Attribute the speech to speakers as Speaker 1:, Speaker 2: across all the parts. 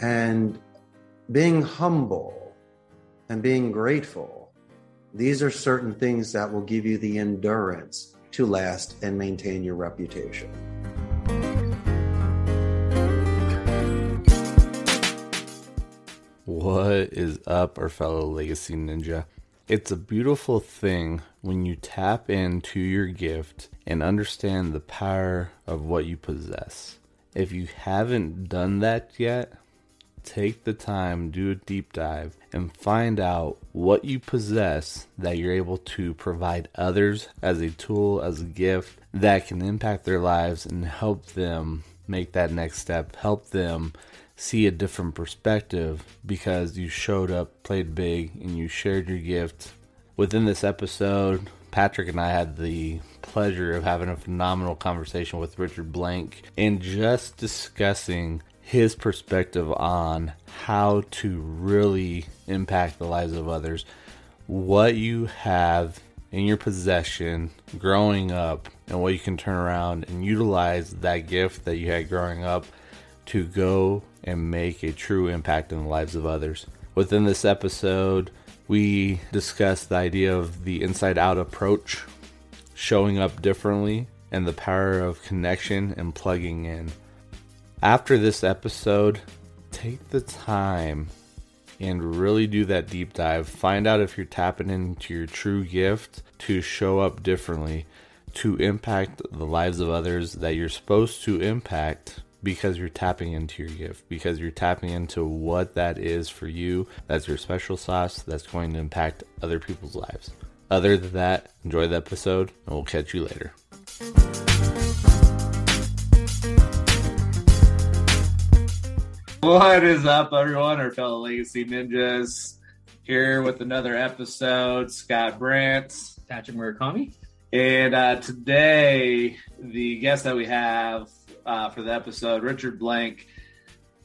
Speaker 1: And being humble and being grateful, these are certain things that will give you the endurance to last and maintain your reputation.
Speaker 2: What is up, our fellow Legacy Ninja? It's a beautiful thing when you tap into your gift and understand the power of what you possess. If you haven't done that yet, take the time, do a deep dive, and find out what you possess that you're able to provide others as a tool, as a gift that can impact their lives and help them make that next step, help them see a different perspective because you showed up, played big, and you shared your gift. Within this episode, Patrick and I had the pleasure of having a phenomenal conversation with Richard Blank and just discussing his perspective on how to really impact the lives of others. What you have in your possession growing up, and what you can turn around and utilize that gift that you had growing up to go and make a true impact in the lives of others. Within this episode, we discussed the idea of the inside out approach, showing up differently, and the power of connection and plugging in. After this episode, take the time and really do that deep dive. Find out if you're tapping into your true gift to show up differently, to impact the lives of others that you're supposed to impact because you're tapping into your gift, because you're tapping into what that is for you. That's your special sauce that's going to impact other people's lives. Other than that, enjoy the episode and we'll catch you later.
Speaker 3: What is up, everyone? Our fellow Legacy Ninjas here with another episode. Scott Brandt,
Speaker 4: Patrick Murakami.
Speaker 3: And uh, today, the guest that we have uh, for the episode, Richard Blank.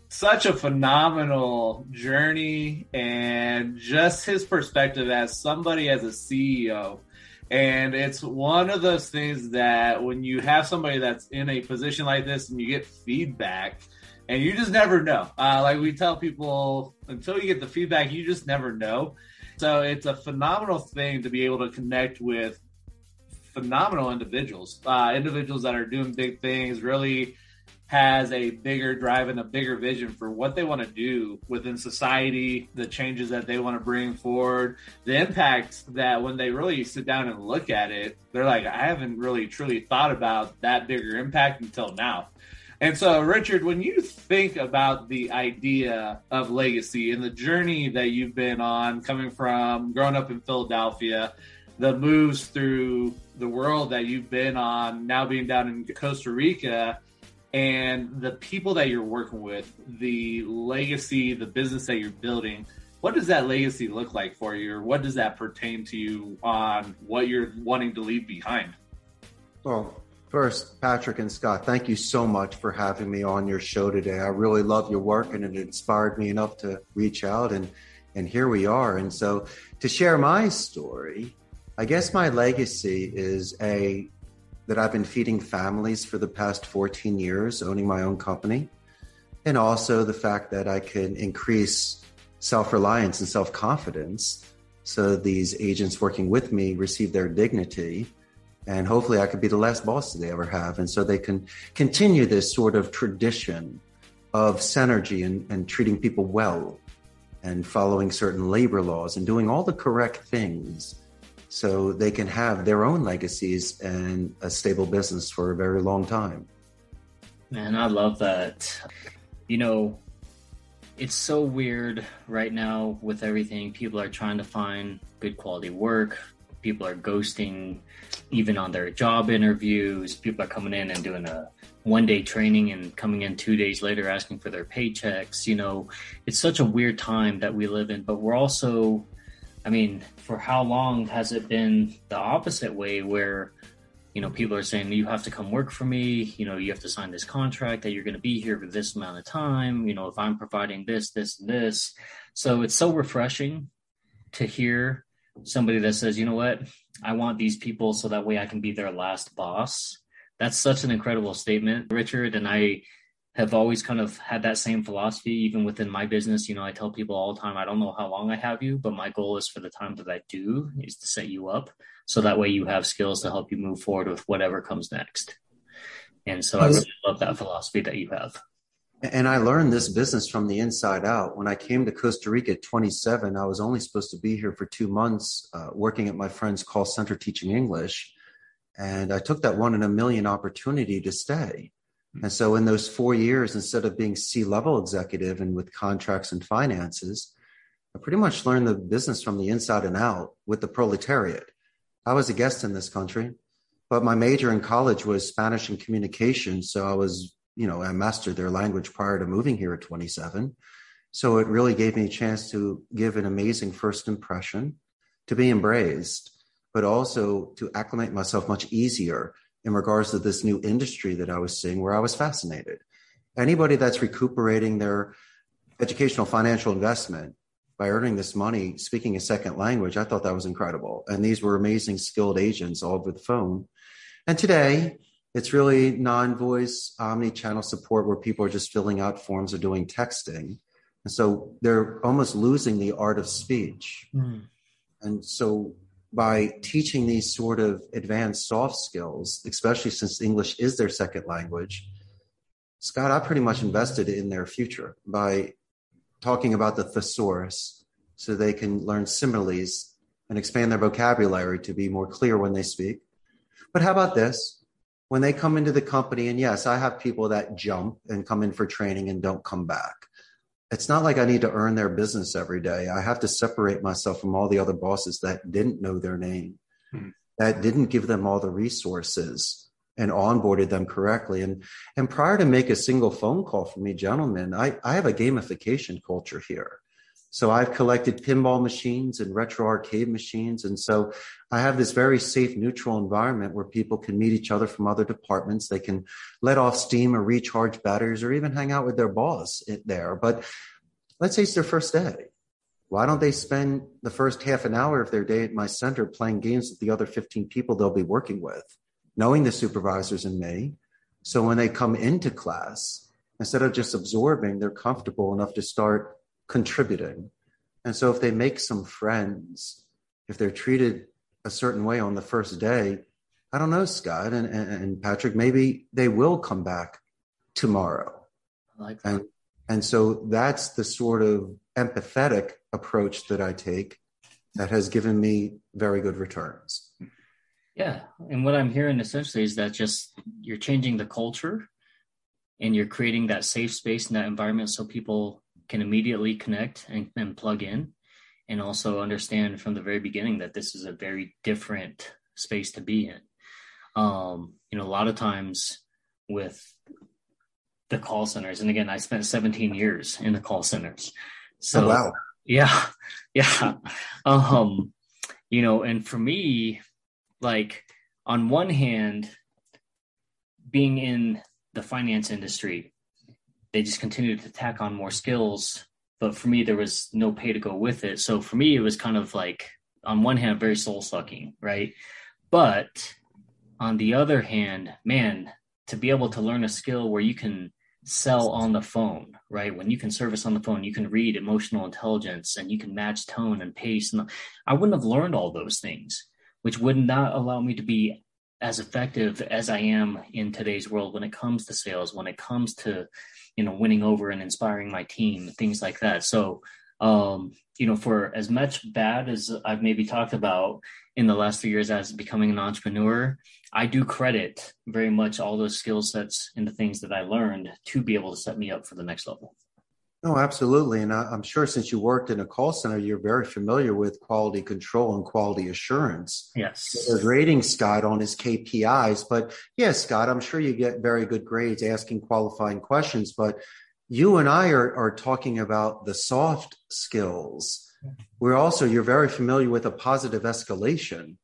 Speaker 3: Such a phenomenal journey and just his perspective as somebody as a CEO. And it's one of those things that when you have somebody that's in a position like this and you get feedback, and you just never know. Uh, like we tell people, until you get the feedback, you just never know. So it's a phenomenal thing to be able to connect with phenomenal individuals, uh, individuals that are doing big things, really has a bigger drive and a bigger vision for what they want to do within society, the changes that they want to bring forward, the impact that when they really sit down and look at it, they're like, I haven't really truly thought about that bigger impact until now. And so, Richard, when you think about the idea of legacy and the journey that you've been on, coming from growing up in Philadelphia, the moves through the world that you've been on, now being down in Costa Rica, and the people that you're working with, the legacy, the business that you're building, what does that legacy look like for you, or what does that pertain to you on what you're wanting to leave behind?
Speaker 1: Well, first, Patrick and Scott, thank you so much for having me on your show today. I really love your work, and it inspired me enough to reach out, and and here we are. And so, to share my story, I guess my legacy is a that I've been feeding families for the past 14 years, owning my own company, and also the fact that I can increase self reliance and self confidence so these agents working with me receive their dignity. And hopefully, I could be the last boss they ever have. And so they can continue this sort of tradition of synergy and, and treating people well and following certain labor laws and doing all the correct things so they can have their own legacies and a stable business for a very long time.
Speaker 4: Man, I love that. You know, it's so weird right now with everything. People are trying to find good quality work. People are ghosting even on their job interviews. People are coming in and doing a one day training and coming in two days later asking for their paychecks. You know, it's such a weird time that we live in, but we're also I mean, for how long has it been the opposite way where, you know, people are saying you have to come work for me, you know, you have to sign this contract that you're going to be here for this amount of time, you know, if I'm providing this, this, and this. So it's so refreshing to hear somebody that says, you know what, I want these people so that way I can be their last boss. That's such an incredible statement, Richard. And I, have always kind of had that same philosophy, even within my business. You know, I tell people all the time, I don't know how long I have you, but my goal is for the time that I do is to set you up so that way you have skills to help you move forward with whatever comes next. And so I really love that philosophy that you have.
Speaker 1: And I learned this business from the inside out. When I came to Costa Rica at 27, I was only supposed to be here for two months uh, working at my friend's call center teaching English. And I took that one in a million opportunity to stay. And so in those four years, instead of being C level executive and with contracts and finances, I pretty much learned the business from the inside and out with the proletariat. I was a guest in this country, but my major in college was Spanish and communication. So I was, you know, I mastered their language prior to moving here at 27. So it really gave me a chance to give an amazing first impression, to be embraced, but also to acclimate myself much easier in regards to this new industry that I was seeing where I was fascinated. Anybody that's recuperating their educational financial investment by earning this money speaking a second language, I thought that was incredible. And these were amazing skilled agents all over the phone. And today, it's really non voice omni channel support where people are just filling out forms or doing texting. And so they're almost losing the art of speech. Mm. And so by teaching these sort of advanced soft skills, especially since English is their second language, Scott, I pretty much invested in their future by talking about the thesaurus so they can learn similes and expand their vocabulary to be more clear when they speak. But how about this? When they come into the company, and yes, I have people that jump and come in for training and don't come back it's not like I need to earn their business every day. I have to separate myself from all the other bosses that didn't know their name, hmm. that didn't give them all the resources and onboarded them correctly. And and prior to make a single phone call from me, gentlemen, I, I have a gamification culture here. So I've collected pinball machines and retro arcade machines. And so I have this very safe, neutral environment where people can meet each other from other departments. They can let off steam or recharge batteries or even hang out with their boss there. But let's say it's their first day. Why don't they spend the first half an hour of their day at my center playing games with the other 15 people they'll be working with, knowing the supervisors and me? So when they come into class, instead of just absorbing, they're comfortable enough to start contributing. And so if they make some friends, if they're treated a certain way on the first day, I don't know, Scott and, and, and Patrick, maybe they will come back tomorrow.
Speaker 4: Like
Speaker 1: and, and so that's the sort of empathetic approach that I take that has given me very good returns.
Speaker 4: Yeah. And what I'm hearing essentially is that just you're changing the culture and you're creating that safe space in that environment so people can immediately connect and, and plug in and also understand from the very beginning that this is a very different space to be in. Um, you know, a lot of times with the call centers, and again, I spent 17 years in the call centers. So,
Speaker 1: oh, wow.
Speaker 4: Yeah. Yeah. Um, you know, and for me, like on one hand, being in the finance industry, they just continued to tack on more skills. But for me, there was no pay to go with it. So for me, it was kind of like, on one hand, very soul sucking, right? But on the other hand, man, to be able to learn a skill where you can sell on the phone, right? When you can service on the phone, you can read emotional intelligence and you can match tone and pace. And I wouldn't have learned all those things, which would not allow me to be as effective as I am in today's world when it comes to sales, when it comes to you know winning over and inspiring my team things like that. So um you know for as much bad as i've maybe talked about in the last few years as becoming an entrepreneur i do credit very much all those skill sets and the things that i learned to be able to set me up for the next level
Speaker 1: no, absolutely. And I, am sure since you worked in a call center, you're very familiar with quality control and quality assurance.
Speaker 4: Yes.
Speaker 1: There's rating Scott on his KPIs. But yes, Scott, I'm sure you get very good grades asking qualifying questions. But you and I are, are talking about the soft skills. We're also, you're very familiar with a positive escalation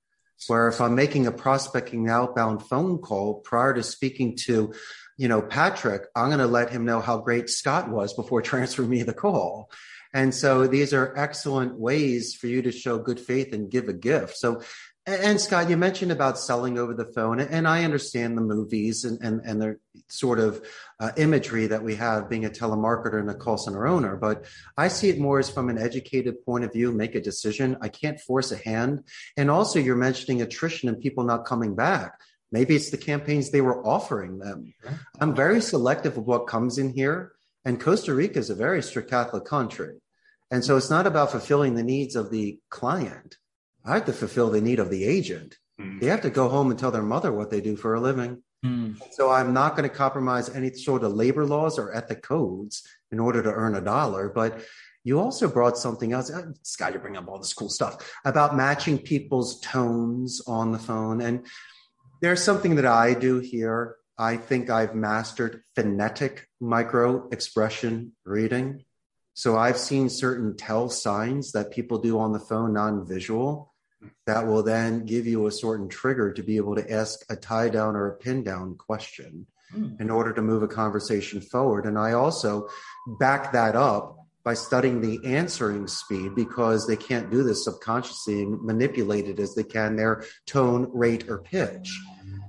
Speaker 1: where if I'm making a prospecting outbound phone call prior to speaking to you know, Patrick, I'm going to let him know how great Scott was before transferring me the call. And so these are excellent ways for you to show good faith and give a gift. So And Scott, you mentioned about selling over the phone, and I understand the movies and and, and the sort of uh, imagery that we have being a telemarketer and a call center owner, but I see it more as from an educated point of view. Make a decision. I can't force a hand, and also you're mentioning attrition and people not coming back. Maybe it's the campaigns they were offering them. I'm very selective of what comes in here, and Costa Rica is a very strict Catholic country, and so it's not about fulfilling the needs of the client I have to fulfill the need of the agent. Mm. They have to go home and tell their mother what they do for a living. Mm. So I'm not going to compromise any sort of labor laws or ethic codes in order to earn a dollar. But you also brought something else. Uh, Scott, you bring up all this cool stuff about matching people's tones on the phone. And there's something that I do here. I think I've mastered phonetic micro expression reading. So I've seen certain tell signs that people do on the phone, non visual, that will then give you a certain trigger to be able to ask a tie down or a pin down question mm. in order to move a conversation forward. And I also back that up by studying the answering speed because they can't do this subconsciously and manipulate it as they can their tone, rate, or pitch.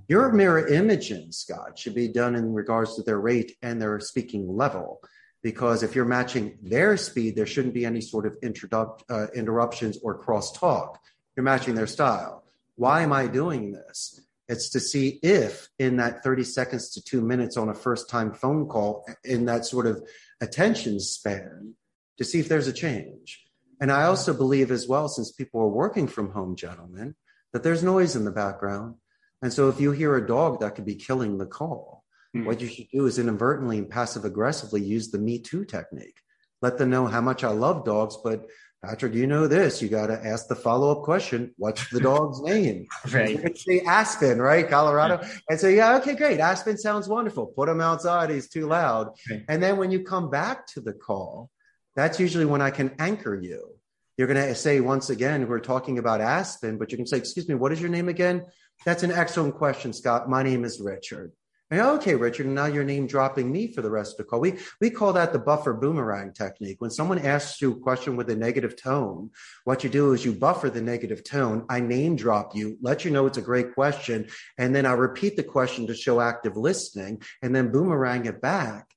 Speaker 1: Your mirror imaging, Scott, should be done in regards to their rate and their speaking level. Because if you're matching their speed, there shouldn't be any sort of uh, interruptions or crosstalk you're matching their style. Why am I doing this? It's to see if in that 30 seconds to two minutes on a first time phone call, in that sort of attention span, to see if there's a change. And I also believe as well, since people are working from home, gentlemen, that there's noise in the background. And so if you hear a dog that could be killing the call, mm-hmm. what you should do is inadvertently and passive aggressively use the Me Too technique. Let them know how much I love dogs, but Patrick, you know this. You got to ask the follow up question What's the dog's name?
Speaker 4: right.
Speaker 1: Say Aspen, right? Colorado. And say, Yeah, okay, great. Aspen sounds wonderful. Put him outside. He's too loud. Right. And then when you come back to the call, that's usually when I can anchor you. You're going to say, once again, we're talking about Aspen, but you can say, Excuse me, what is your name again? That's an excellent question, Scott. My name is Richard okay, Richard, and now you're name dropping me for the rest of the call. We we call that the buffer boomerang technique. When someone asks you a question with a negative tone, what you do is you buffer the negative tone. I name drop you, let you know it's a great question, and then I repeat the question to show active listening, and then boomerang it back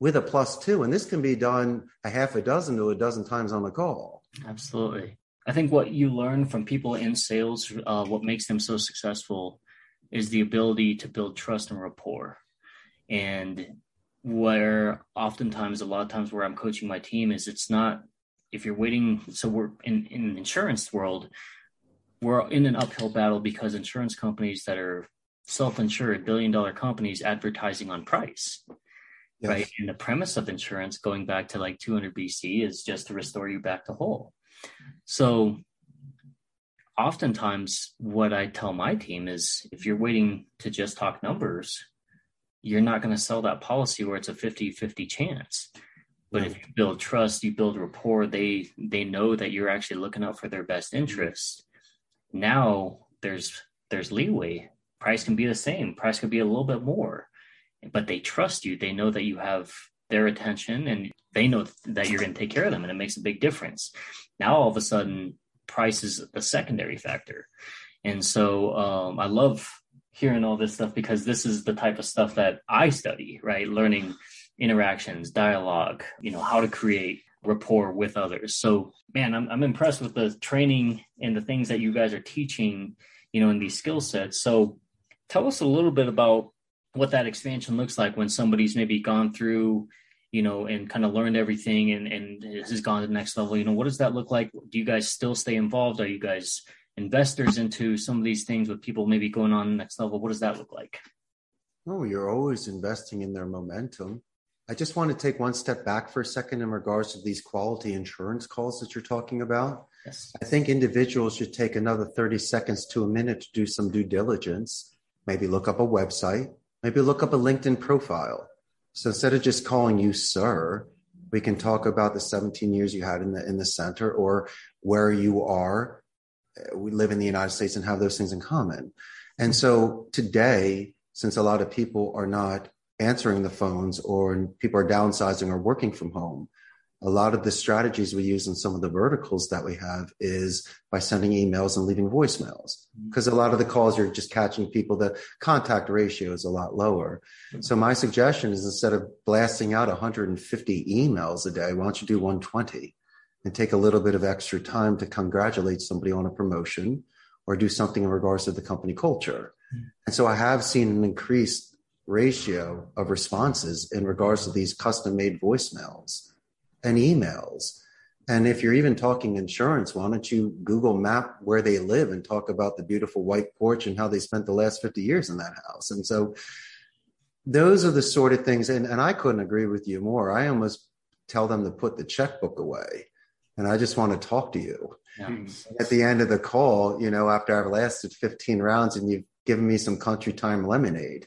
Speaker 1: with a plus two. And this can be done a half a dozen to a dozen times on the call.
Speaker 4: Absolutely. I think what you learn from people in sales, uh, what makes them so successful is the ability to build trust and rapport. And where oftentimes, a lot of times where I'm coaching my team is it's not if you're waiting. So we're in, in insurance world, we're in an uphill battle because insurance companies that are self-insured billion dollar companies advertising on price. Yes. Right. And the premise of insurance going back to like 200 BC is just to restore you back to whole. So oftentimes what I tell my team is if you're waiting to just talk numbers, you're not going to sell that policy where it's a 50-50 chance. But if you build trust, you build rapport, they they know that you're actually looking out for their best interests. Now there's there's leeway. Price can be the same, price can be a little bit more. But they trust you. They know that you have their attention and they know that you're going to take care of them and it makes a big difference. Now all of a sudden price is a secondary factor. And so um, I love hearing all this stuff because this is the type of stuff that I study, right? Learning interactions, dialogue, you know, how to create rapport with others. So, man, I'm, I'm impressed with the training and the things that you guys are teaching, you know, in these skill sets. So, tell us a little bit about what that expansion looks like when somebody's maybe gone through you know, and kind of learned everything and, and has gone to the next level, you know, what does that look like? Do you guys still stay involved? Are you guys investors into some of these things with people maybe going on the next level? What does that look like?
Speaker 1: Oh, you're always investing in their momentum. I just want to take one step back for a second in regards to these quality insurance calls that you're talking about. Yes. I think individuals should take another 30 seconds to a minute to do some due diligence, maybe look up a website, maybe look up a LinkedIn profile so instead of just calling you sir, we can talk about the 17 years you had in the in the center or where you are. Uh, we live in the United States and have those things in common. And so today, since a lot of people are not answering the phones or people are downsizing or working from home, a lot of the strategies we use in some of the verticals that we have is by sending emails and leaving voicemails because mm-hmm. a lot of the calls you're just catching people the contact ratio is a lot lower mm-hmm. so my suggestion is instead of blasting out 150 emails a day why don't you do 120 and take a little bit of extra time to congratulate somebody on a promotion or do something in regards to the company culture mm-hmm. and so i have seen an increased ratio of responses in regards to these custom made voicemails and emails. And if you're even talking insurance, why don't you Google map where they live and talk about the beautiful white porch and how they spent the last 50 years in that house? And so those are the sort of things. And, and I couldn't agree with you more. I almost tell them to put the checkbook away and I just want to talk to you. Yeah. At the end of the call, you know, after I've lasted 15 rounds and you've given me some country time lemonade,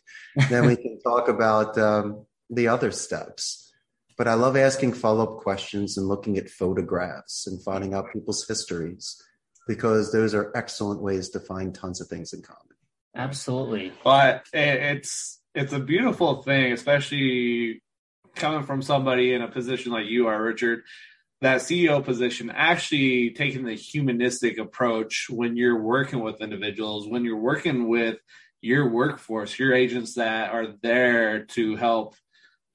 Speaker 1: then we can talk about um, the other steps but I love asking follow up questions and looking at photographs and finding out people's histories because those are excellent ways to find tons of things in common.
Speaker 4: Absolutely.
Speaker 3: But it's it's a beautiful thing, especially coming from somebody in a position like you are, Richard. That CEO position, actually taking the humanistic approach when you're working with individuals, when you're working with your workforce, your agents that are there to help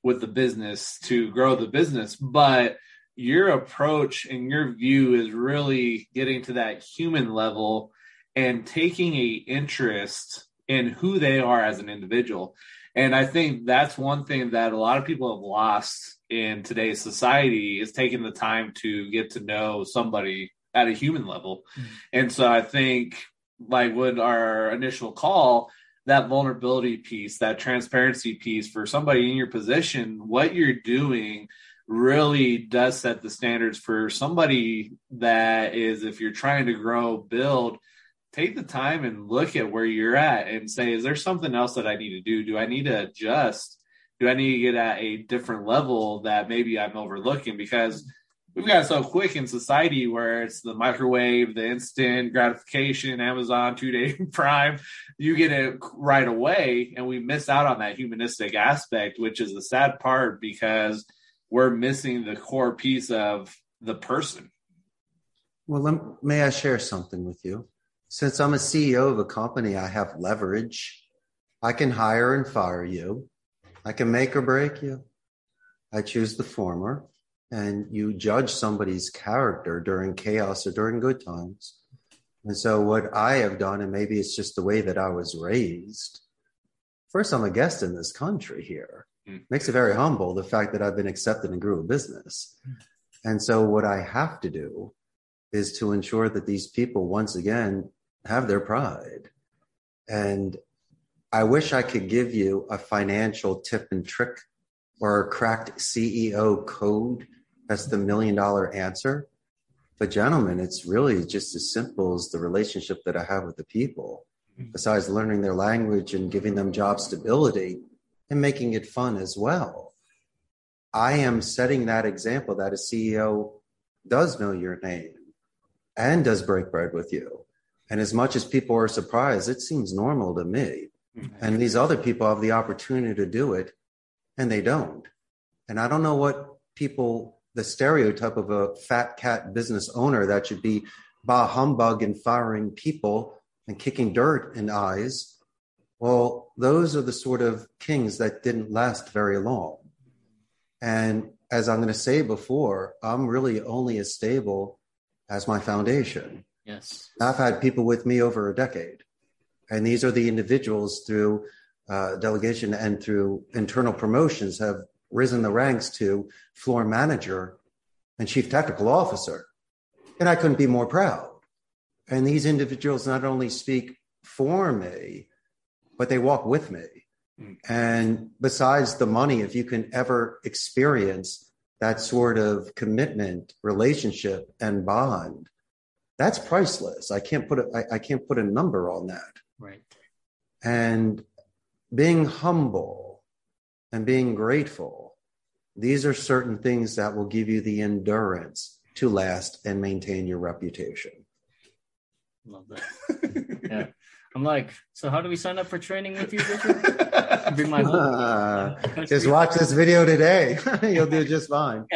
Speaker 3: with the business to grow the business but your approach and your view is really getting to that human level and taking a interest in who they are as an individual and i think that's one thing that a lot of people have lost in today's society is taking the time to get to know somebody at a human level mm-hmm. and so i think like with our initial call that vulnerability piece, that transparency piece for somebody in your position, what you're doing really does set the standards for somebody that is, if you're trying to grow, build, take the time and look at where you're at and say, is there something else that I need to do? Do I need to adjust? Do I need to get at a different level that maybe I'm overlooking? Because we've got so quick in society where it's the microwave, the instant gratification, Amazon two day prime, you get it right away. And we miss out on that humanistic aspect, which is the sad part because we're missing the core piece of the person.
Speaker 1: Well, let, may I share something with you? Since I'm a CEO of a company, I have leverage. I can hire and fire you. I can make or break you. I choose the former and you judge somebody's character during chaos or during good times. And so, what I have done, and maybe it's just the way that I was raised. First, I'm a guest in this country here. Mm. Makes it very humble the fact that I've been accepted and grew a business. And so, what I have to do is to ensure that these people, once again, have their pride. And I wish I could give you a financial tip and trick or a cracked CEO code that's the million dollar answer. But, gentlemen, it's really just as simple as the relationship that I have with the people, mm-hmm. besides learning their language and giving them job stability and making it fun as well. I am setting that example that a CEO does know your name and does break bread with you. And as much as people are surprised, it seems normal to me. Mm-hmm. And these other people have the opportunity to do it and they don't. And I don't know what people the stereotype of a fat cat business owner that should be bah humbug and firing people and kicking dirt in eyes. Well, those are the sort of kings that didn't last very long. And as I'm going to say before, I'm really only as stable as my foundation.
Speaker 4: Yes.
Speaker 1: I've had people with me over a decade. And these are the individuals through uh, delegation and through internal promotions have risen the ranks to floor manager and chief technical officer. And I couldn't be more proud. And these individuals not only speak for me, but they walk with me. Mm. And besides the money, if you can ever experience that sort of commitment, relationship, and bond, that's priceless. I can't put a, I, I can't put a number on that.
Speaker 4: Right.
Speaker 1: And being humble and being grateful. These are certain things that will give you the endurance to last and maintain your reputation.
Speaker 4: Love that. yeah. I'm like, so how do we sign up for training with you, Richard? Bring my
Speaker 1: Uh, just watch this video today. You'll do just fine.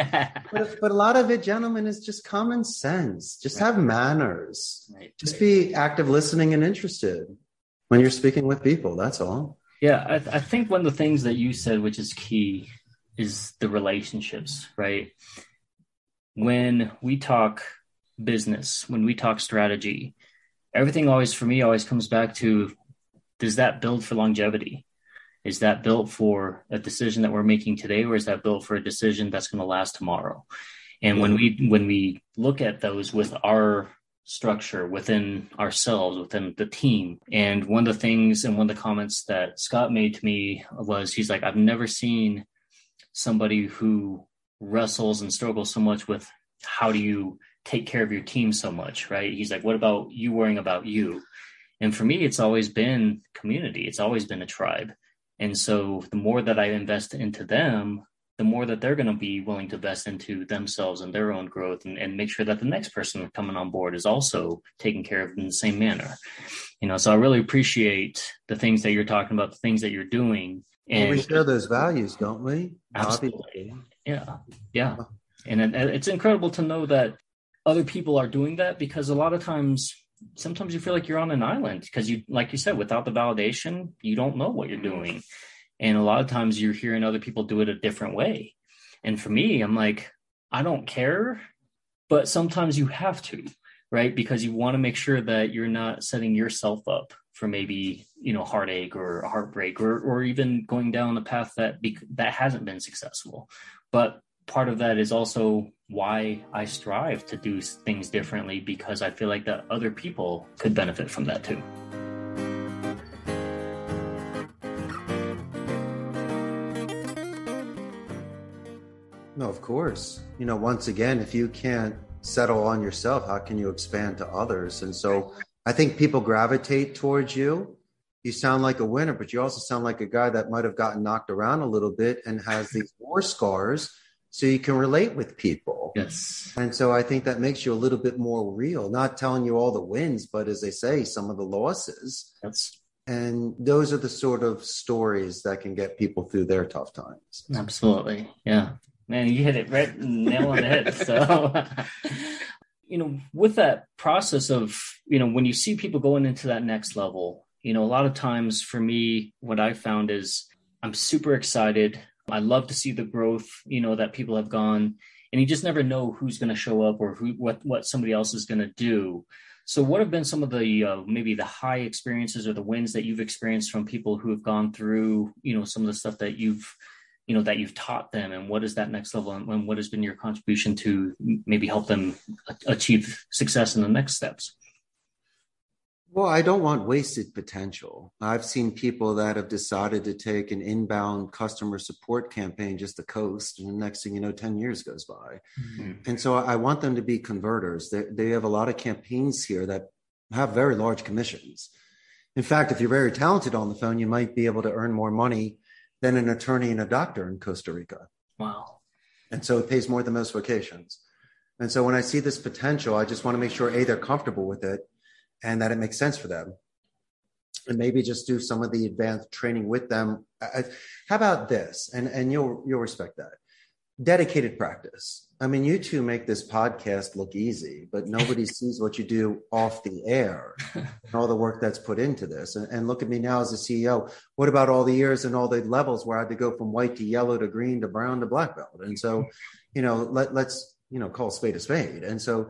Speaker 1: But, but a lot of it, gentlemen, is just common sense. Just have manners.
Speaker 4: Right.
Speaker 1: Just be active listening and interested when you're speaking with people. That's all.
Speaker 4: Yeah, I, I think one of the things that you said, which is key, is the relationships, right? When we talk business, when we talk strategy, everything always, for me, always comes back to does that build for longevity? Is that built for a decision that we're making today, or is that built for a decision that's going to last tomorrow? And when we when we look at those with our structure within ourselves, within the team. And one of the things and one of the comments that Scott made to me was he's like, I've never seen somebody who wrestles and struggles so much with how do you take care of your team so much, right? He's like, what about you worrying about you? And for me, it's always been community. It's always been a tribe. And so the more that I invest into them, the more that they're going to be willing to invest into themselves and their own growth and, and make sure that the next person coming on board is also taken care of in the same manner. You know, so I really appreciate the things that you're talking about, the things that you're doing.
Speaker 1: And
Speaker 4: And
Speaker 1: we share those values, don't we?
Speaker 4: Absolutely.
Speaker 1: Obviously.
Speaker 4: yeah, yeah. And it, it's incredible to know that other people are doing that because a lot of times, sometimes you feel like you're on an island because you, like you said, without the validation, you don't know what you're mm-hmm. doing. And a lot of times you're hearing other people do it a different way. And for me, I'm like, I don't care, but sometimes you have to, right? Because you want to make sure that you're not setting yourself up for maybe, you know, heartache or heartbreak or, or even going down a path that, bec- that hasn't been successful. But part of that is also why I strive to do things differently because I feel like that other people could benefit from that too.
Speaker 1: No, of course. You know, once again, if you can't settle on yourself, how can you expand to others? And so I think people gravitate towards you. You sound like a winner, but you also sound like a guy that might have gotten knocked around a little bit and has these war scars so you can relate with people.
Speaker 4: Yes.
Speaker 1: And so I think that makes you a little bit more real, not telling you all the wins, but as they say, some of the losses.
Speaker 4: That's
Speaker 1: And those are the sort of stories that can get people through their tough times.
Speaker 4: Absolutely. Yeah. Man, you hit it right nail on the head. So, you know, with that process of, you know, when you see people going into that next level, you know, a lot of times for me, what I found is I'm super excited. I love to see the growth, you know, that people have gone and you just never know who's going to show up or who, what, what somebody else is going to do. So, what have been some of the uh, maybe the high experiences or the wins that you've experienced from people who have gone through, you know, some of the stuff that you've you know that you've taught them and what is that next level and, and what has been your contribution to maybe help them achieve success in the next steps
Speaker 1: Well, I don't want wasted potential. I've seen people that have decided to take an inbound customer support campaign just to coast, and the next thing you know, 10 years goes by.
Speaker 4: Mm-hmm.
Speaker 1: And so I want them to be converters. They, they have a lot of campaigns here that have very large commissions. In fact, if you're very talented on the phone, you might be able to earn more money than an attorney and a doctor in Costa Rica.
Speaker 4: wow
Speaker 1: And so it pays more than most vocations. And so when I see this potential, I just want to make sure A, they're comfortable with it and that it makes sense for them. And maybe just do some of the advanced training with them. I, how about this? And and you'll you'll respect that. Dedicated practice. I mean, you two make this podcast look easy, but nobody sees what you do off the air and all the work that's put into this. And, and look at me now as a CEO. What about all the years and all the levels where I had to go from white to yellow to green to brown to black belt? And so, you know, let, let's, you know, call a spade a spade. And so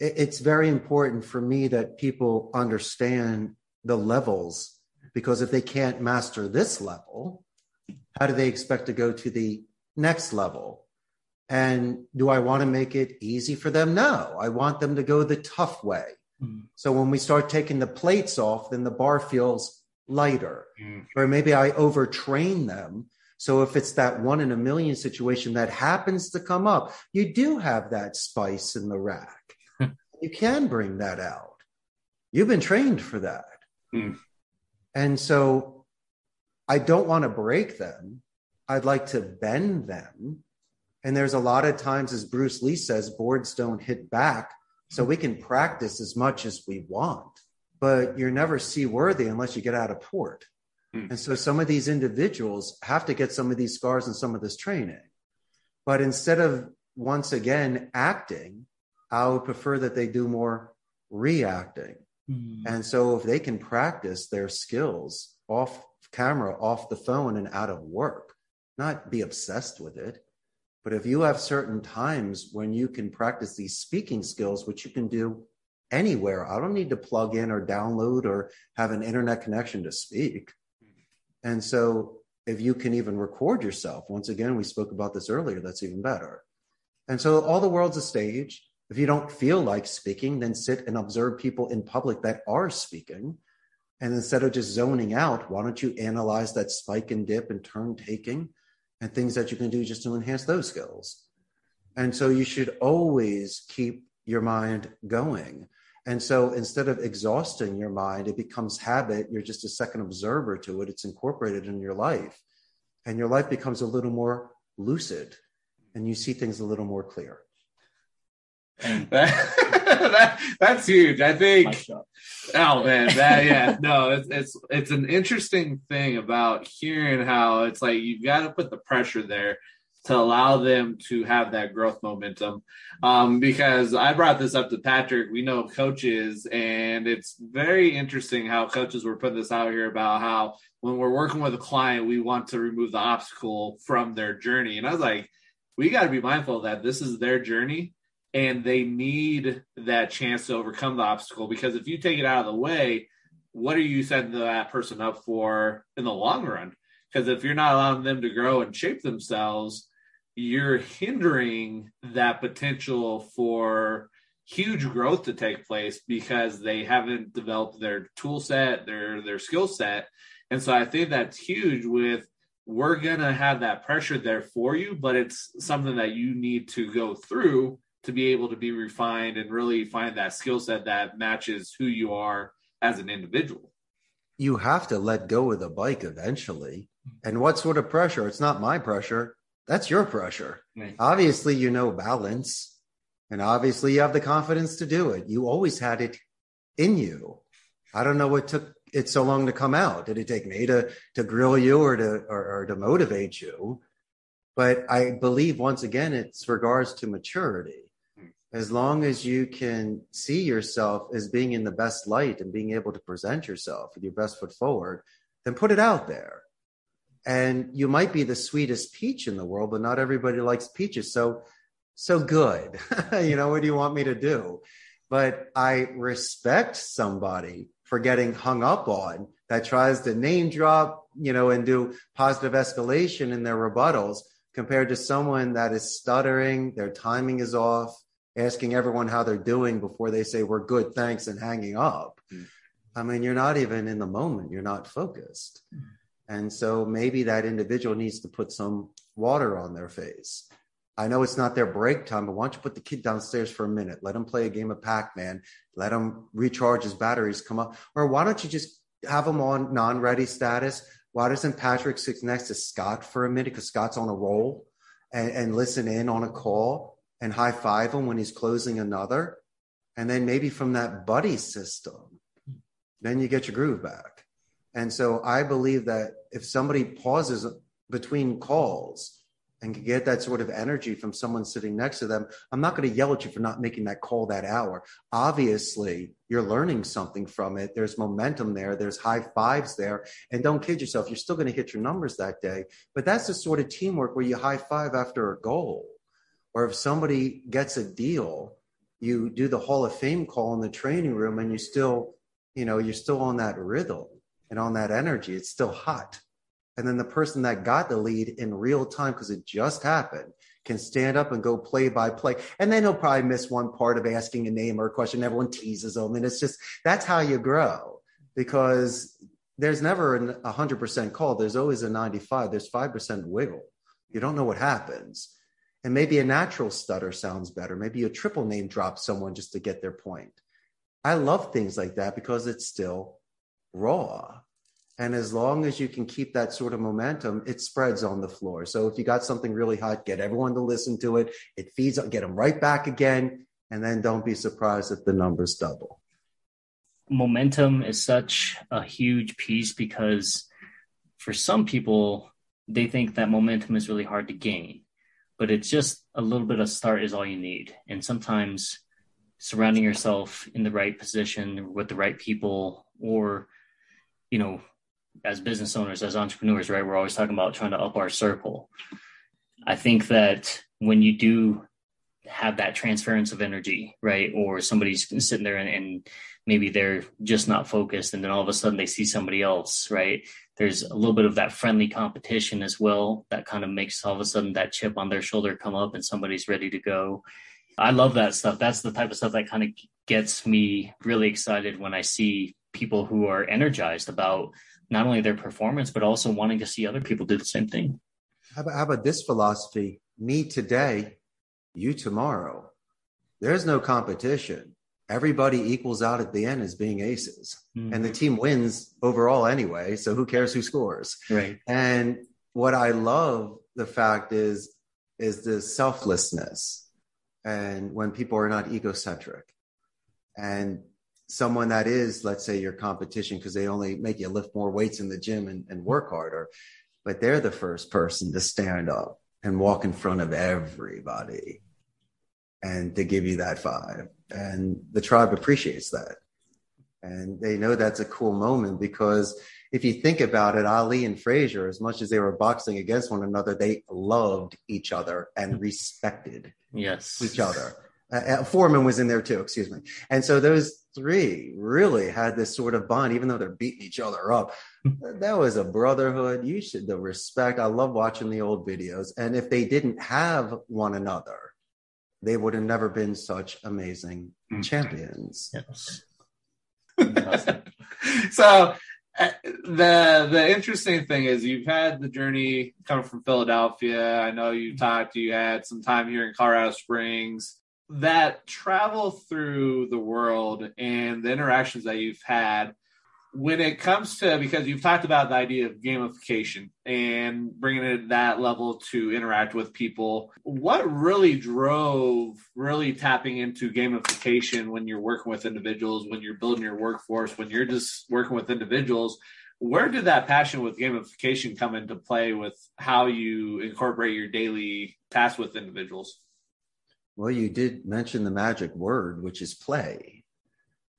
Speaker 1: it, it's very important for me that people understand the levels because if they can't master this level, how do they expect to go to the next level? And do I want to make it easy for them? No, I want them to go the tough way.
Speaker 4: Mm.
Speaker 1: So when we start taking the plates off, then the bar feels lighter.
Speaker 4: Mm.
Speaker 1: Or maybe I overtrain them. So if it's that one in a million situation that happens to come up, you do have that spice in the rack. you can bring that out. You've been trained for that.
Speaker 3: Hmm.
Speaker 1: And so I don't want to break them. I'd like to bend them. And there's a lot of times, as Bruce Lee says, boards don't hit back. So we can practice as much as we want. but you're never seaworthy unless you get out of port. Hmm. And so some of these individuals have to get some of these scars and some of this training. But instead of once again acting, I would prefer that they do more reacting. Mm. And so if they can practice their skills off camera, off the phone, and out of work, not be obsessed with it. But if you have certain times when you can practice these speaking skills, which you can do anywhere, I don't need to plug in or download or have an internet connection to speak. And so if you can even record yourself, once again, we spoke about this earlier, that's even better. And so all the world's a stage. If you don't feel like speaking, then sit and observe people in public that are speaking. And instead of just zoning out, why don't you analyze that spike and dip and turn taking and things that you can do just to enhance those skills? And so you should always keep your mind going. And so instead of exhausting your mind, it becomes habit. You're just a second observer to it. It's incorporated in your life. And your life becomes a little more lucid and you see things a little more clear.
Speaker 3: that's huge. I think. Oh man, that yeah, no, it's it's it's an interesting thing about hearing how it's like you've got to put the pressure there to allow them to have that growth momentum. Um, because I brought this up to Patrick. We know coaches, and it's very interesting how coaches were putting this out here about how when we're working with a client, we want to remove the obstacle from their journey. And I was like, we got to be mindful that this is their journey and they need that chance to overcome the obstacle because if you take it out of the way what are you setting that person up for in the long run? Because if you're not allowing them to grow and shape themselves you're hindering that potential for huge growth to take place because they haven't developed their tool set their their skill set. And so i think that's huge with we're going to have that pressure there for you but it's something that you need to go through to be able to be refined and really find that skill set that matches who you are as an individual.
Speaker 1: You have to let go of the bike eventually. And what sort of pressure? It's not my pressure. That's your pressure. Right. Obviously, you know balance. And obviously, you have the confidence to do it. You always had it in you. I don't know what took it so long to come out. Did it take me to to grill you or to or, or to motivate you? But I believe once again, it's regards to maturity as long as you can see yourself as being in the best light and being able to present yourself with your best foot forward, then put it out there. And you might be the sweetest peach in the world, but not everybody likes peaches. So, so good. you know, what do you want me to do? But I respect somebody for getting hung up on that tries to name drop, you know, and do positive escalation in their rebuttals compared to someone that is stuttering, their timing is off, asking everyone how they're doing before they say we're good thanks and hanging up. Mm. i mean you're not even in the moment. You're not focused. Mm. and so maybe that individual needs to put some water on their face. I know it's not their break time but why don't you put the kid downstairs for a minute? Let him play a game of pac-man. Let him recharge his batteries come up. Or why don't you just have him on non-ready status? Why doesn't patrick sit next to scott for a minute? Because scott's on a roll and, and listen in on a call and high five him when he's closing another. And then maybe from that buddy system, then you get your groove back. And so I believe that if somebody pauses between calls and can get that sort of energy from someone sitting next to them, I'm not going to yell at you for not making that call that hour. Obviously, you're learning something from it. There's momentum there, there's high fives there. And don't kid yourself, you're still going to hit your numbers that day. But that's the sort of teamwork where you high five after a goal or if somebody gets a deal, you do the Hall of Fame call in the training room and you still, you know, you're still on that rhythm and on that energy. It's still hot. And then the person that got the lead in real time, because it just happened, can stand up and go play by play. And then he'll probably miss one part of asking a name or a question. Everyone teases them. And it's just, that's how you grow because there's never a hundred percent call. There's always a 95. There's 5% wiggle. You don't know what happens. And maybe a natural stutter sounds better. Maybe a triple name drop someone just to get their point. I love things like that because it's still raw. And as long as you can keep that sort of momentum, it spreads on the floor. So if you got something really hot, get everyone to listen to it. It feeds, get them right back again. And then don't be surprised if the numbers double.
Speaker 4: momentum is such a huge piece because for some people, they think that momentum is really hard to gain, but it's just a little bit of start is all you need. And sometimes surrounding yourself in the right position with the right people or, you know, as business owners, as entrepreneurs, right? We're always talking about trying to up our circle. I think that when you do have that transference of energy, right? Or somebody's sitting there and, and, maybe they're just not focused, and then all of a sudden they see somebody else, right? There's a little bit of that friendly competition as well that kind of makes all of a sudden that chip on their shoulder come up and somebody's ready to go. I love that stuff. That's the type of stuff that kind of gets me really excited when I see people who are energized about not only their performance, but also wanting to see other people do the same thing.
Speaker 1: How about, how about this philosophy? Me today, you tomorrow. There's no competition. Everybody equals out at the end as being aces, mm-hmm. and the team wins overall anyway. So who cares who scores?
Speaker 4: Right.
Speaker 1: And what I love the fact is is the selflessness, and when people are not egocentric, and someone that is, let's say, your competition because they only make you lift more weights in the gym and, and work harder, but they're the first person to stand up and walk in front of everybody and to give you that five. And the tribe appreciates that. And they know that's a cool moment because if you think about it, Ali and Frazier, as much as they were boxing against one another, they loved each other and respected
Speaker 4: yes.
Speaker 1: each other. Uh, uh Foreman was in there too, excuse me. And so those three really had this sort of bond, even though they're beating each other up. that was a brotherhood. You should the respect. I love watching the old videos. And if they didn't have one another, they would have never been such amazing mm. champions.
Speaker 4: Yes.
Speaker 3: so uh, the the interesting thing is you've had the journey come from Philadelphia. I know you talked. You had some time here in Colorado Springs that travel through the world and the interactions that you've had when it comes to because you've talked about the idea of gamification and bringing it at that level to interact with people what really drove really tapping into gamification when you're working with individuals when you're building your workforce when you're just working with individuals where did that passion with gamification come into play with how you incorporate your daily tasks with individuals
Speaker 1: well, you did mention the magic word, which is play.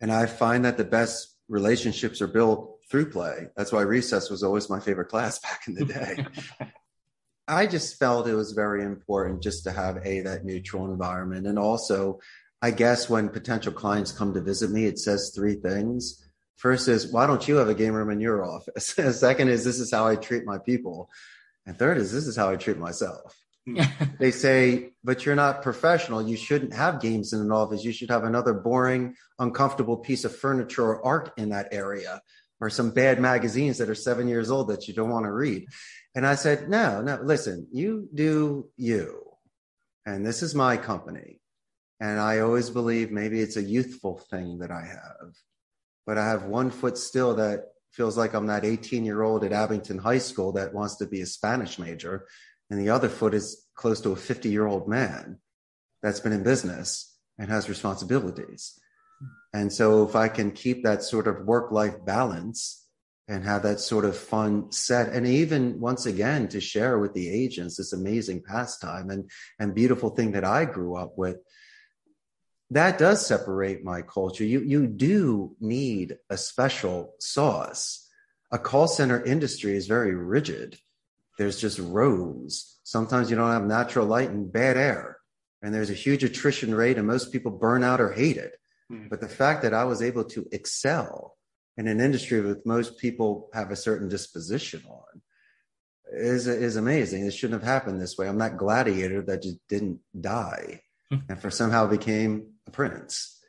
Speaker 1: And I find that the best relationships are built through play. That's why recess was always my favorite class back in the day. I just felt it was very important just to have a that neutral environment. And also, I guess when potential clients come to visit me, it says three things. First is, why don't you have a game room in your office? Second is, this is how I treat my people. And third is, this is how I treat myself. They say, but you're not professional. You shouldn't have games in an office. You should have another boring, uncomfortable piece of furniture or art in that area, or some bad magazines that are seven years old that you don't want to read. And I said, no, no, listen, you do you. And this is my company. And I always believe maybe it's a youthful thing that I have, but I have one foot still that feels like I'm that 18 year old at Abington High School that wants to be a Spanish major and the other foot is close to a 50 year old man that's been in business and has responsibilities. And so if I can keep that sort of work life balance and have that sort of fun set and even once again to share with the agents this amazing pastime and and beautiful thing that I grew up with that does separate my culture. You you do need a special sauce. A call center industry is very rigid there's just rows. Sometimes you don't have natural light and bad air. And there's a huge attrition rate, and most people burn out or hate it. Mm. But the fact that I was able to excel in an industry that most people have a certain disposition on is is amazing. It shouldn't have happened this way. I'm that gladiator that just didn't die mm. and for somehow became a prince.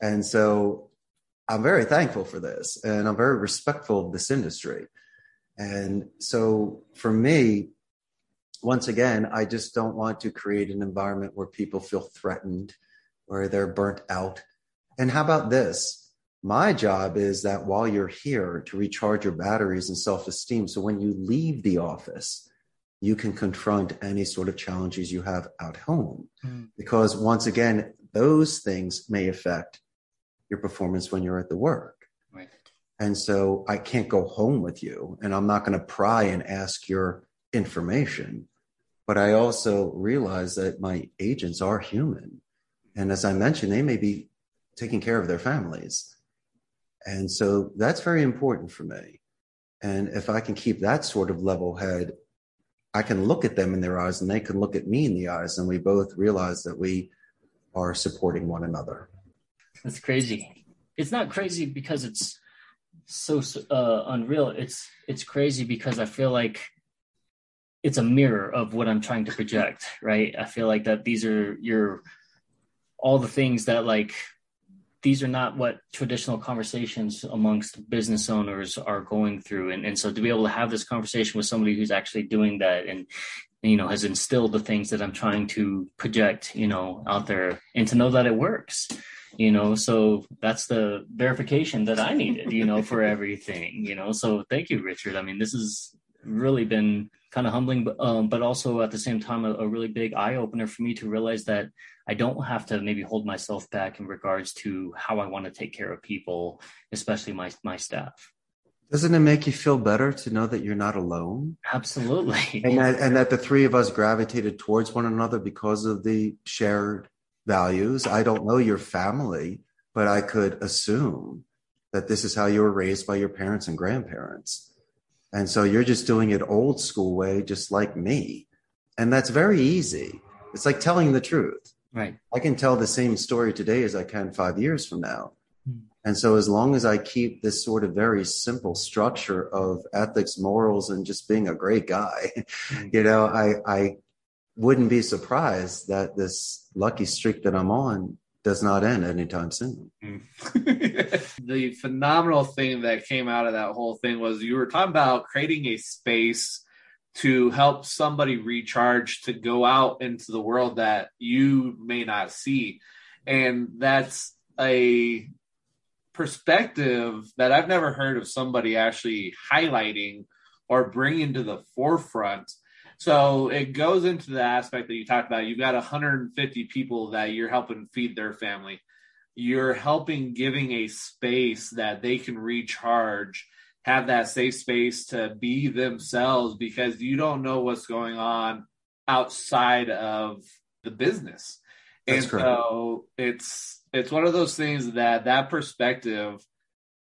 Speaker 1: And so I'm very thankful for this and I'm very respectful of this industry. And so for me, once again, I just don't want to create an environment where people feel threatened, where they're burnt out. And how about this? My job is that while you're here to recharge your batteries and self esteem. So when you leave the office, you can confront any sort of challenges you have at home. Mm. Because once again, those things may affect your performance when you're at the work. And so I can't go home with you and I'm not going to pry and ask your information. But I also realize that my agents are human. And as I mentioned, they may be taking care of their families. And so that's very important for me. And if I can keep that sort of level head, I can look at them in their eyes and they can look at me in the eyes, and we both realize that we are supporting one another.
Speaker 4: That's crazy. It's not crazy because it's so uh, unreal. It's it's crazy because I feel like it's a mirror of what I'm trying to project, right? I feel like that these are your all the things that like these are not what traditional conversations amongst business owners are going through and, and so to be able to have this conversation with somebody who's actually doing that and you know has instilled the things that i'm trying to project you know out there and to know that it works you know so that's the verification that i needed you know for everything you know so thank you richard i mean this has really been kind of humbling but um, but also at the same time a, a really big eye opener for me to realize that I don't have to maybe hold myself back in regards to how I want to take care of people, especially my my staff.
Speaker 1: Doesn't it make you feel better to know that you're not alone?
Speaker 4: Absolutely.
Speaker 1: And that, and that the three of us gravitated towards one another because of the shared values. I don't know your family, but I could assume that this is how you were raised by your parents and grandparents. And so you're just doing it old school way, just like me. And that's very easy. It's like telling the truth.
Speaker 4: Right.
Speaker 1: I can tell the same story today as I can five years from now. Mm. And so, as long as I keep this sort of very simple structure of ethics, morals, and just being a great guy, mm. you know, I, I wouldn't be surprised that this lucky streak that I'm on does not end anytime soon. Mm.
Speaker 3: the phenomenal thing that came out of that whole thing was you were talking about creating a space to help somebody recharge to go out into the world that you may not see. And that's a perspective that I've never heard of somebody actually highlighting or bringing to the forefront. So it goes into the aspect that you talked about. You've got 150 people that you're helping feed their family. You're helping giving a space that they can recharge have that safe space to be themselves because you don't know what's going on outside of the business. That's and correct. so it's it's one of those things that that perspective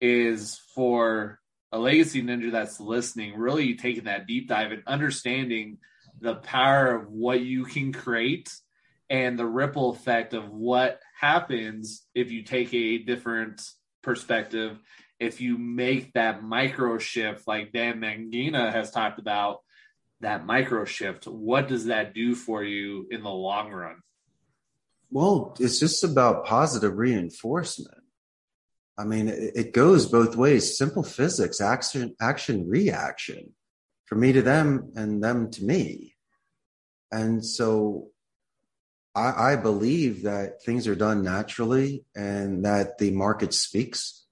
Speaker 3: is for a legacy ninja that's listening, really taking that deep dive and understanding the power of what you can create and the ripple effect of what happens if you take a different perspective if you make that micro shift, like Dan Mangina has talked about, that micro shift, what does that do for you in the long run?
Speaker 1: Well, it's just about positive reinforcement. I mean, it goes both ways. Simple physics, action, action, reaction, for me to them and them to me. And so I, I believe that things are done naturally and that the market speaks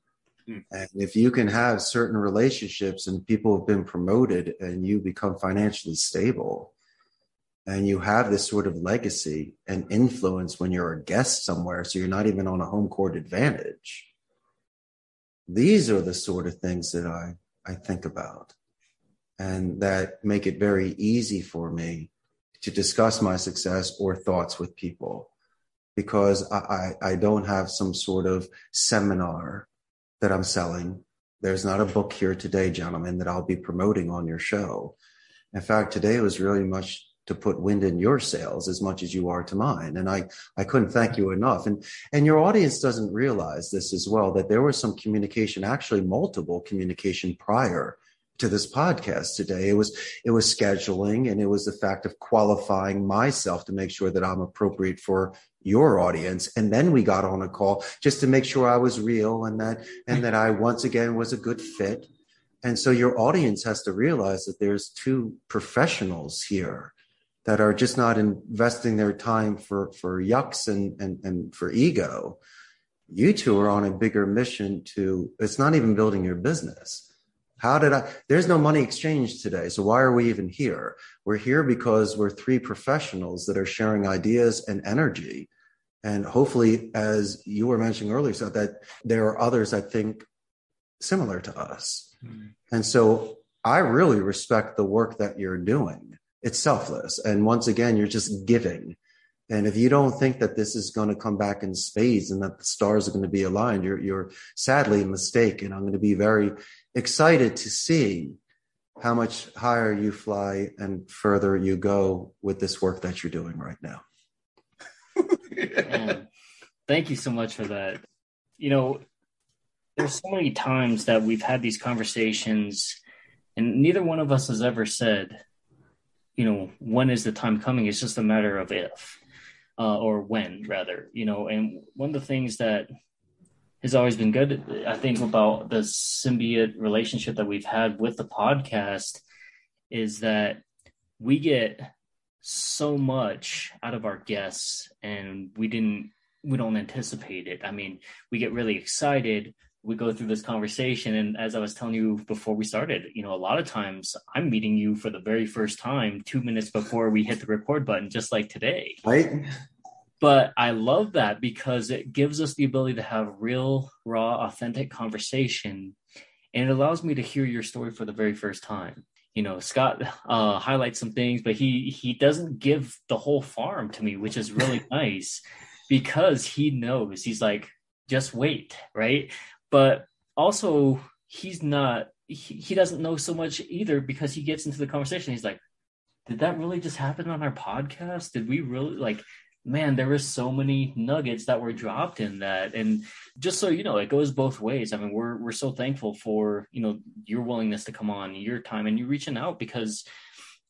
Speaker 1: Mm. And if you can have certain relationships and people have been promoted and you become financially stable and you have this sort of legacy and influence when you're a guest somewhere, so you're not even on a home court advantage. These are the sort of things that I, I think about and that make it very easy for me to discuss my success or thoughts with people because I, I, I don't have some sort of seminar that I'm selling. There's not a book here today, gentlemen, that I'll be promoting on your show. In fact, today was really much to put wind in your sails as much as you are to mine. And I, I couldn't thank you enough. And, and your audience doesn't realize this as well, that there was some communication, actually multiple communication prior to this podcast today. It was, it was scheduling and it was the fact of qualifying myself to make sure that I'm appropriate for your audience and then we got on a call just to make sure i was real and that and that i once again was a good fit and so your audience has to realize that there's two professionals here that are just not investing their time for for yucks and and, and for ego you two are on a bigger mission to it's not even building your business how did I? There's no money exchange today. So why are we even here? We're here because we're three professionals that are sharing ideas and energy. And hopefully, as you were mentioning earlier, so that there are others that think similar to us. Mm-hmm. And so I really respect the work that you're doing. It's selfless. And once again, you're just giving. And if you don't think that this is going to come back in spades and that the stars are going to be aligned, you're, you're sadly mistaken. I'm going to be very excited to see how much higher you fly and further you go with this work that you're doing right now.
Speaker 4: thank you so much for that. You know, there's so many times that we've had these conversations, and neither one of us has ever said, you know, when is the time coming? It's just a matter of if, uh, or when, rather. You know, and one of the things that has always been good, I think, about the symbiote relationship that we've had with the podcast is that we get so much out of our guests and we didn't we don't anticipate it. I mean, we get really excited. We go through this conversation, and as I was telling you before we started, you know, a lot of times I'm meeting you for the very first time two minutes before we hit the record button, just like today.
Speaker 1: Right.
Speaker 4: But I love that because it gives us the ability to have real, raw, authentic conversation, and it allows me to hear your story for the very first time you know scott uh highlights some things but he he doesn't give the whole farm to me which is really nice because he knows he's like just wait right but also he's not he, he doesn't know so much either because he gets into the conversation. He's like did that really just happen on our podcast? Did we really like man there were so many nuggets that were dropped in that. And just so you know it goes both ways. I mean we're we're so thankful for you know your willingness to come on your time and you reaching out because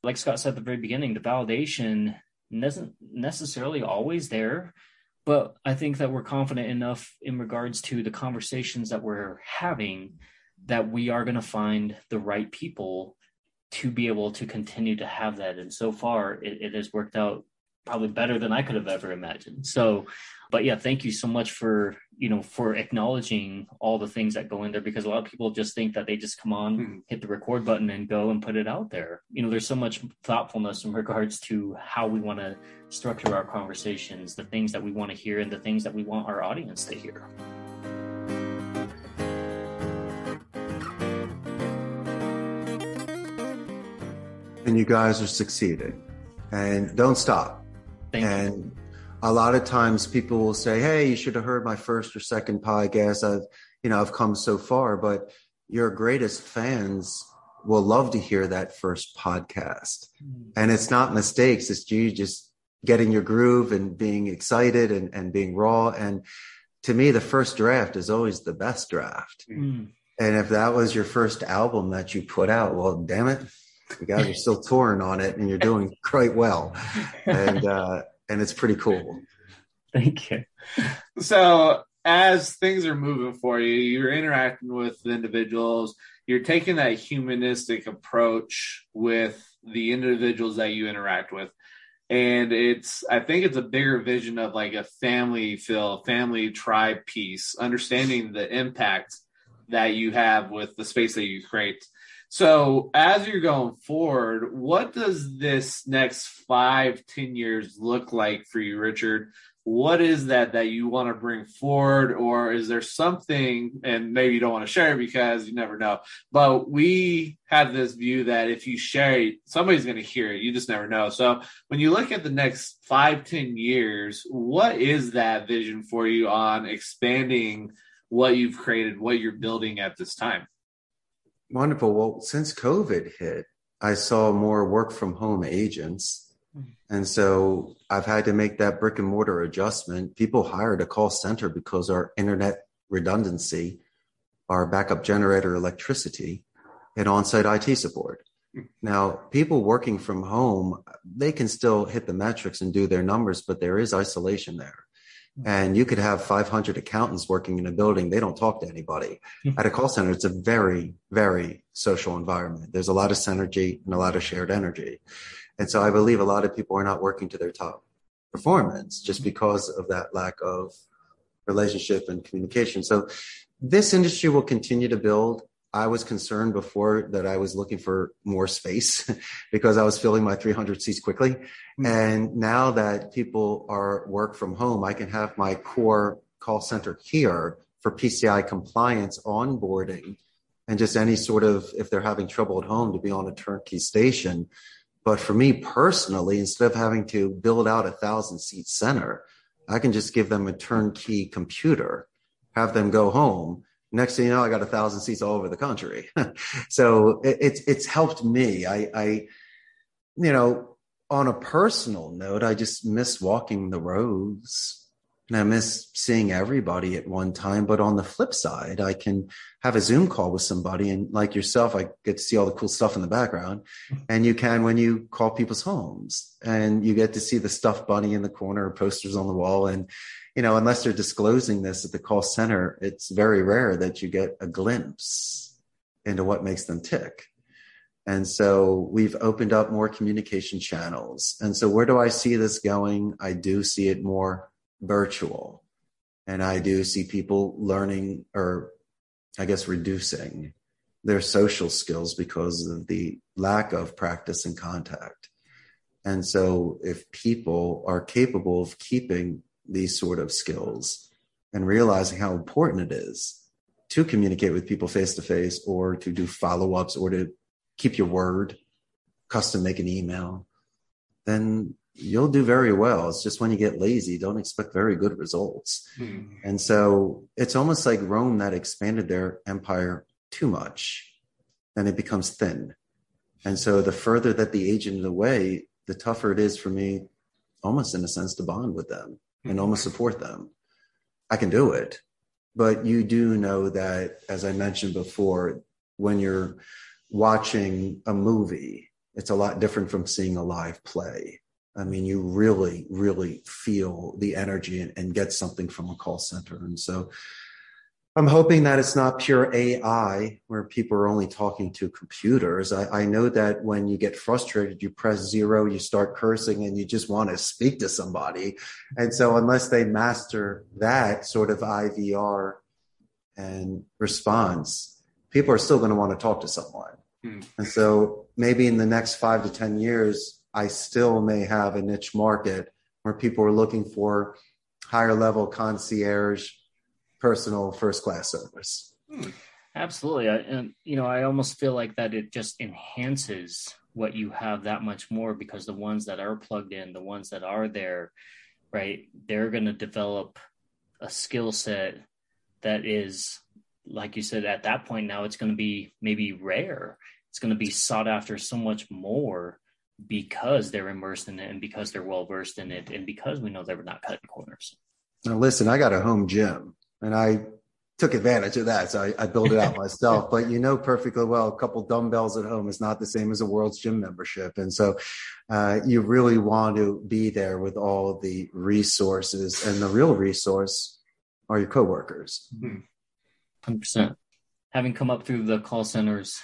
Speaker 4: like scott said at the very beginning the validation isn't necessarily always there but I think that we're confident enough in regards to the conversations that we're having that we are going to find the right people to be able to continue to have that. And so far, it, it has worked out probably better than I could have ever imagined. So, but yeah, thank you so much for you know for acknowledging all the things that go in there because a lot of people just think that they just come on, mm-hmm. hit the record button, and go and put it out there. You know, there's so much thoughtfulness in regards to how we want to structure our conversations, the things that we want to hear, and the things that we want our audience to hear.
Speaker 1: And you guys are succeeding. And don't stop. Thank and you a lot of times people will say, Hey, you should have heard my first or second podcast. I've, you know, I've come so far, but your greatest fans will love to hear that first podcast. Mm-hmm. And it's not mistakes. It's you just getting your groove and being excited and, and being raw. And to me, the first draft is always the best draft. Mm-hmm. And if that was your first album that you put out, well, damn it, you guys are still touring on it and you're doing quite well. And, uh, and it's pretty cool.
Speaker 4: Thank you.
Speaker 3: So, as things are moving for you, you're interacting with individuals, you're taking that humanistic approach with the individuals that you interact with. And it's, I think it's a bigger vision of like a family feel, family tribe piece, understanding the impact that you have with the space that you create. So as you're going forward, what does this next five, ten years look like for you, Richard? What is that that you want to bring forward, or is there something, and maybe you don't want to share because you never know, but we have this view that if you share it, somebody's going to hear it. You just never know. So when you look at the next five, ten years, what is that vision for you on expanding what you've created, what you're building at this time?
Speaker 1: Wonderful. Well, since COVID hit, I saw more work from home agents. Hmm. And so I've had to make that brick and mortar adjustment. People hired a call center because our internet redundancy, our backup generator electricity, and on site IT support. Hmm. Now, people working from home, they can still hit the metrics and do their numbers, but there is isolation there. And you could have 500 accountants working in a building. They don't talk to anybody. Hmm. At a call center, it's a very, very social environment. There's a lot of synergy and a lot of shared energy. And so I believe a lot of people are not working to their top performance just because of that lack of relationship and communication. So this industry will continue to build. I was concerned before that I was looking for more space because I was filling my 300 seats quickly. Mm-hmm. And now that people are work from home, I can have my core call center here for PCI compliance onboarding and just any sort of, if they're having trouble at home, to be on a turnkey station. But for me personally, instead of having to build out a thousand seat center, I can just give them a turnkey computer, have them go home. Next thing you know, I got a thousand seats all over the country. so it, it's it's helped me. I, I, you know, on a personal note, I just miss walking the roads and I miss seeing everybody at one time. But on the flip side, I can have a Zoom call with somebody, and like yourself, I get to see all the cool stuff in the background. And you can when you call people's homes, and you get to see the stuffed bunny in the corner, or posters on the wall, and you know, unless they're disclosing this at the call center, it's very rare that you get a glimpse into what makes them tick. And so we've opened up more communication channels. And so where do I see this going? I do see it more virtual. And I do see people learning or I guess reducing their social skills because of the lack of practice and contact. And so if people are capable of keeping these sort of skills and realizing how important it is to communicate with people face to face or to do follow ups or to keep your word, custom make an email, then you'll do very well. It's just when you get lazy, don't expect very good results. Hmm. And so it's almost like Rome that expanded their empire too much and it becomes thin. And so the further that the agent is away, the tougher it is for me, almost in a sense, to bond with them and hmm. almost support them. I can do it. But you do know that, as I mentioned before, when you're watching a movie, it's a lot different from seeing a live play I mean, you really, really feel the energy and, and, get something from a call center. And so I'm hoping that it's not pure AI where people are only talking to computers. I, I know that when you get frustrated, you press zero, you start cursing, and you just want to speak to somebody. And so, unless they master that sort of IVR and response, people are still going to want to talk to someone. Hmm. And so, maybe in the next five to 10 years, I still may have a niche market where people are looking for higher level concierge, personal first class service.
Speaker 4: Hmm. Absolutely. And, you know, I almost feel like that it just enhances what you have that much more because the ones that are plugged in, the ones that are there, right, they're going to develop a skill set that is, like you said, at that point now, it's going to be maybe rare. It's going to be sought after so much more because they're immersed in it and because they're well versed in it and because we know they're not cutting corners.
Speaker 1: Now, listen, I got a home gym and I took advantage of that. So I, I built it out myself. but you know perfectly well, a couple dumbbells at home is not the same as a World's Gym membership. And so uh, you really want to be there with all the resources. And the real resource are your coworkers.
Speaker 4: 100%. Mm-hmm. Having come up through the call centers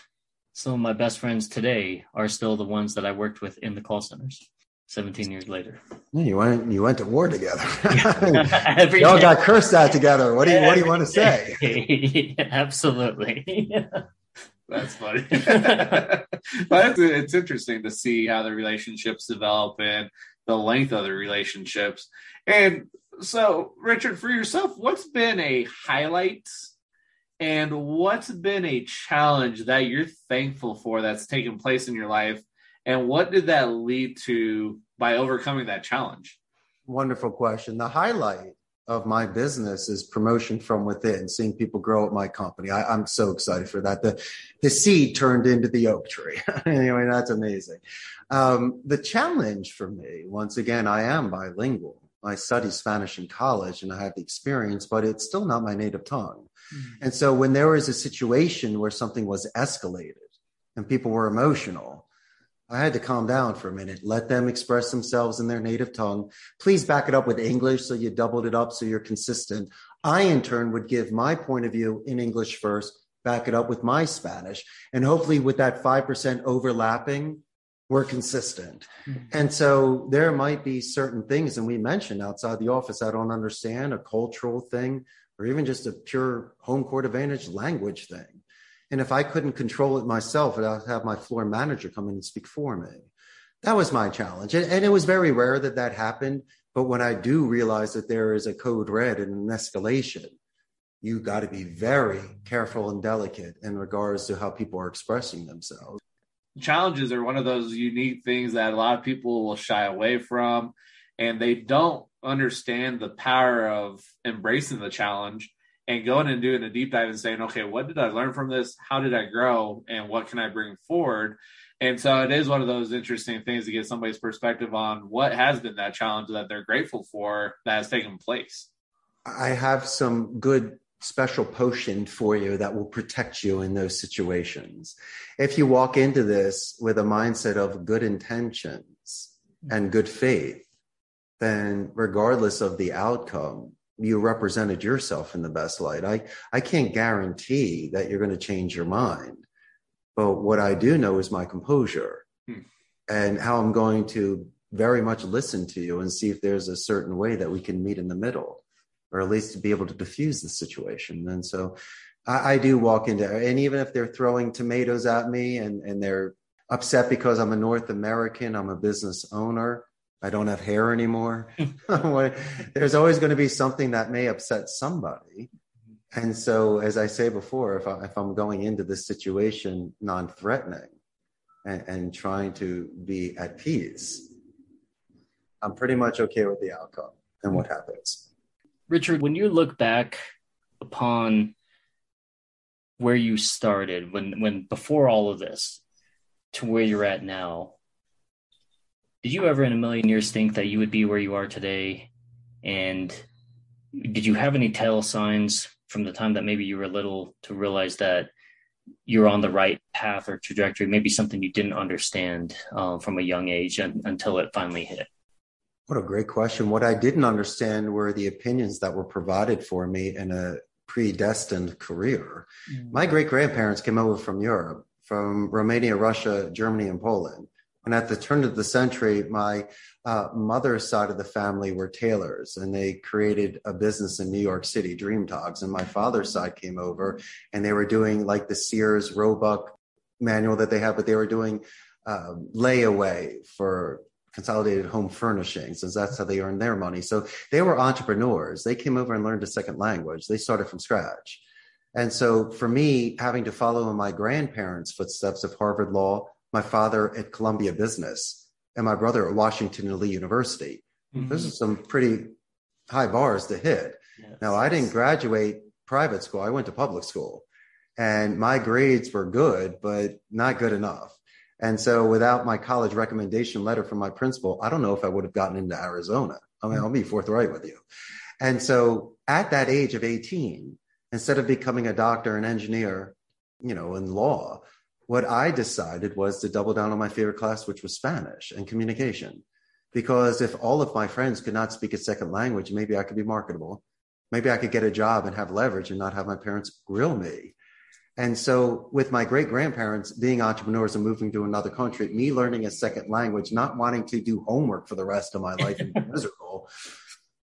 Speaker 4: some of my best friends today are still the ones that I worked with in the call centers. 17 years later.
Speaker 1: Yeah, you went you went to war together. Y'all got cursed out together. What do you what do you want to say?
Speaker 4: Absolutely.
Speaker 3: That's funny. but it's, it's interesting to see how the relationships develop and the length of the relationships. And so, Richard, for yourself, what's been a highlight and what's been a challenge that you're thankful for that's taken place in your life? And what did that lead to by overcoming that challenge?
Speaker 1: Wonderful question. The highlight of my business is promotion from within, seeing people grow at my company. I, am so excited for that. The, the seed turned into the oak tree. anyway, that's amazing. Um, the challenge for me, once again, I am bilingual. I studied Spanish in college and I have the experience, but it's still not my native tongue. Mm-hmm. And so when there was a situation where something was escalated and people were emotional, I had to calm down for a minute, let them express themselves in their native tongue. Please back it up with English so you doubled it up so you're consistent. I, in turn, would give my point of view in English first, back it up with my Spanish. And hopefully, with that 5% overlapping, we're consistent. Mm-hmm. And so there might be certain things, and we mentioned outside the office, I don't understand a cultural thing or even just a pure home court advantage language thing. And if I couldn't control it myself, I'd have my floor manager come in and speak for me. That was my challenge. And, and it was very rare that that happened. But when I do realize that there is a code red and an escalation, you got to be very careful and delicate in regards to how people are expressing themselves.
Speaker 3: Challenges are one of those unique things that a lot of people will shy away from, and they don't understand the power of embracing the challenge and going and doing a deep dive and saying, okay, what did I learn from this? How did I grow? And what can I bring forward? And so it is one of those interesting things to get somebody's perspective on what has been that challenge that they're grateful for that has taken place.
Speaker 1: I have some good special potion for you that will protect you in those situations. If you walk into this with a mindset of good intentions and good faith, then regardless of the outcome, you represented yourself in the best light. I, I can't guarantee that you're going to change your mind, but what I do know is my composure hmm. and how I'm going to very much listen to you and see if there's a certain way that we can meet in the middle or at least to be able to diffuse the situation. And so I, I do walk into, and even if they're throwing tomatoes at me and, and they're upset because I'm a North American, I'm a business owner, I don't have hair anymore. There's always going to be something that may upset somebody. And so, as I say before, if, I, if I'm going into this situation non threatening and, and trying to be at peace, I'm pretty much okay with the outcome and what happens.
Speaker 4: Richard, when you look back upon where you started, when when before all of this, to where you're at now, did you ever in a million years think that you would be where you are today? And did you have any tell signs from the time that maybe you were little to realize that you're on the right path or trajectory? Maybe something you didn't understand uh, from a young age and, until it finally hit.
Speaker 1: What a great question. What I didn't understand were the opinions that were provided for me in a predestined career. Mm. My great grandparents came over from Europe, from Romania, Russia, Germany, and Poland. And at the turn of the century, my uh, mother's side of the family were tailors, and they created a business in New York City, Dream Dogs. And my father's side came over, and they were doing like the Sears Roebuck manual that they have, but they were doing uh, layaway for consolidated home furnishings as that's how they earned their money. So they were entrepreneurs. They came over and learned a second language. They started from scratch. And so for me having to follow in my grandparents footsteps of harvard law my father at columbia business and my brother at washington and lee university mm-hmm. those are some pretty high bars to hit yes. now i didn't graduate private school i went to public school and my grades were good but not good enough and so without my college recommendation letter from my principal, I don't know if I would have gotten into Arizona. I mean, I'll be forthright with you. And so at that age of 18, instead of becoming a doctor, an engineer, you know, in law, what I decided was to double down on my favorite class, which was Spanish and communication. Because if all of my friends could not speak a second language, maybe I could be marketable. Maybe I could get a job and have leverage and not have my parents grill me. And so, with my great grandparents being entrepreneurs and moving to another country, me learning a second language, not wanting to do homework for the rest of my life and be miserable,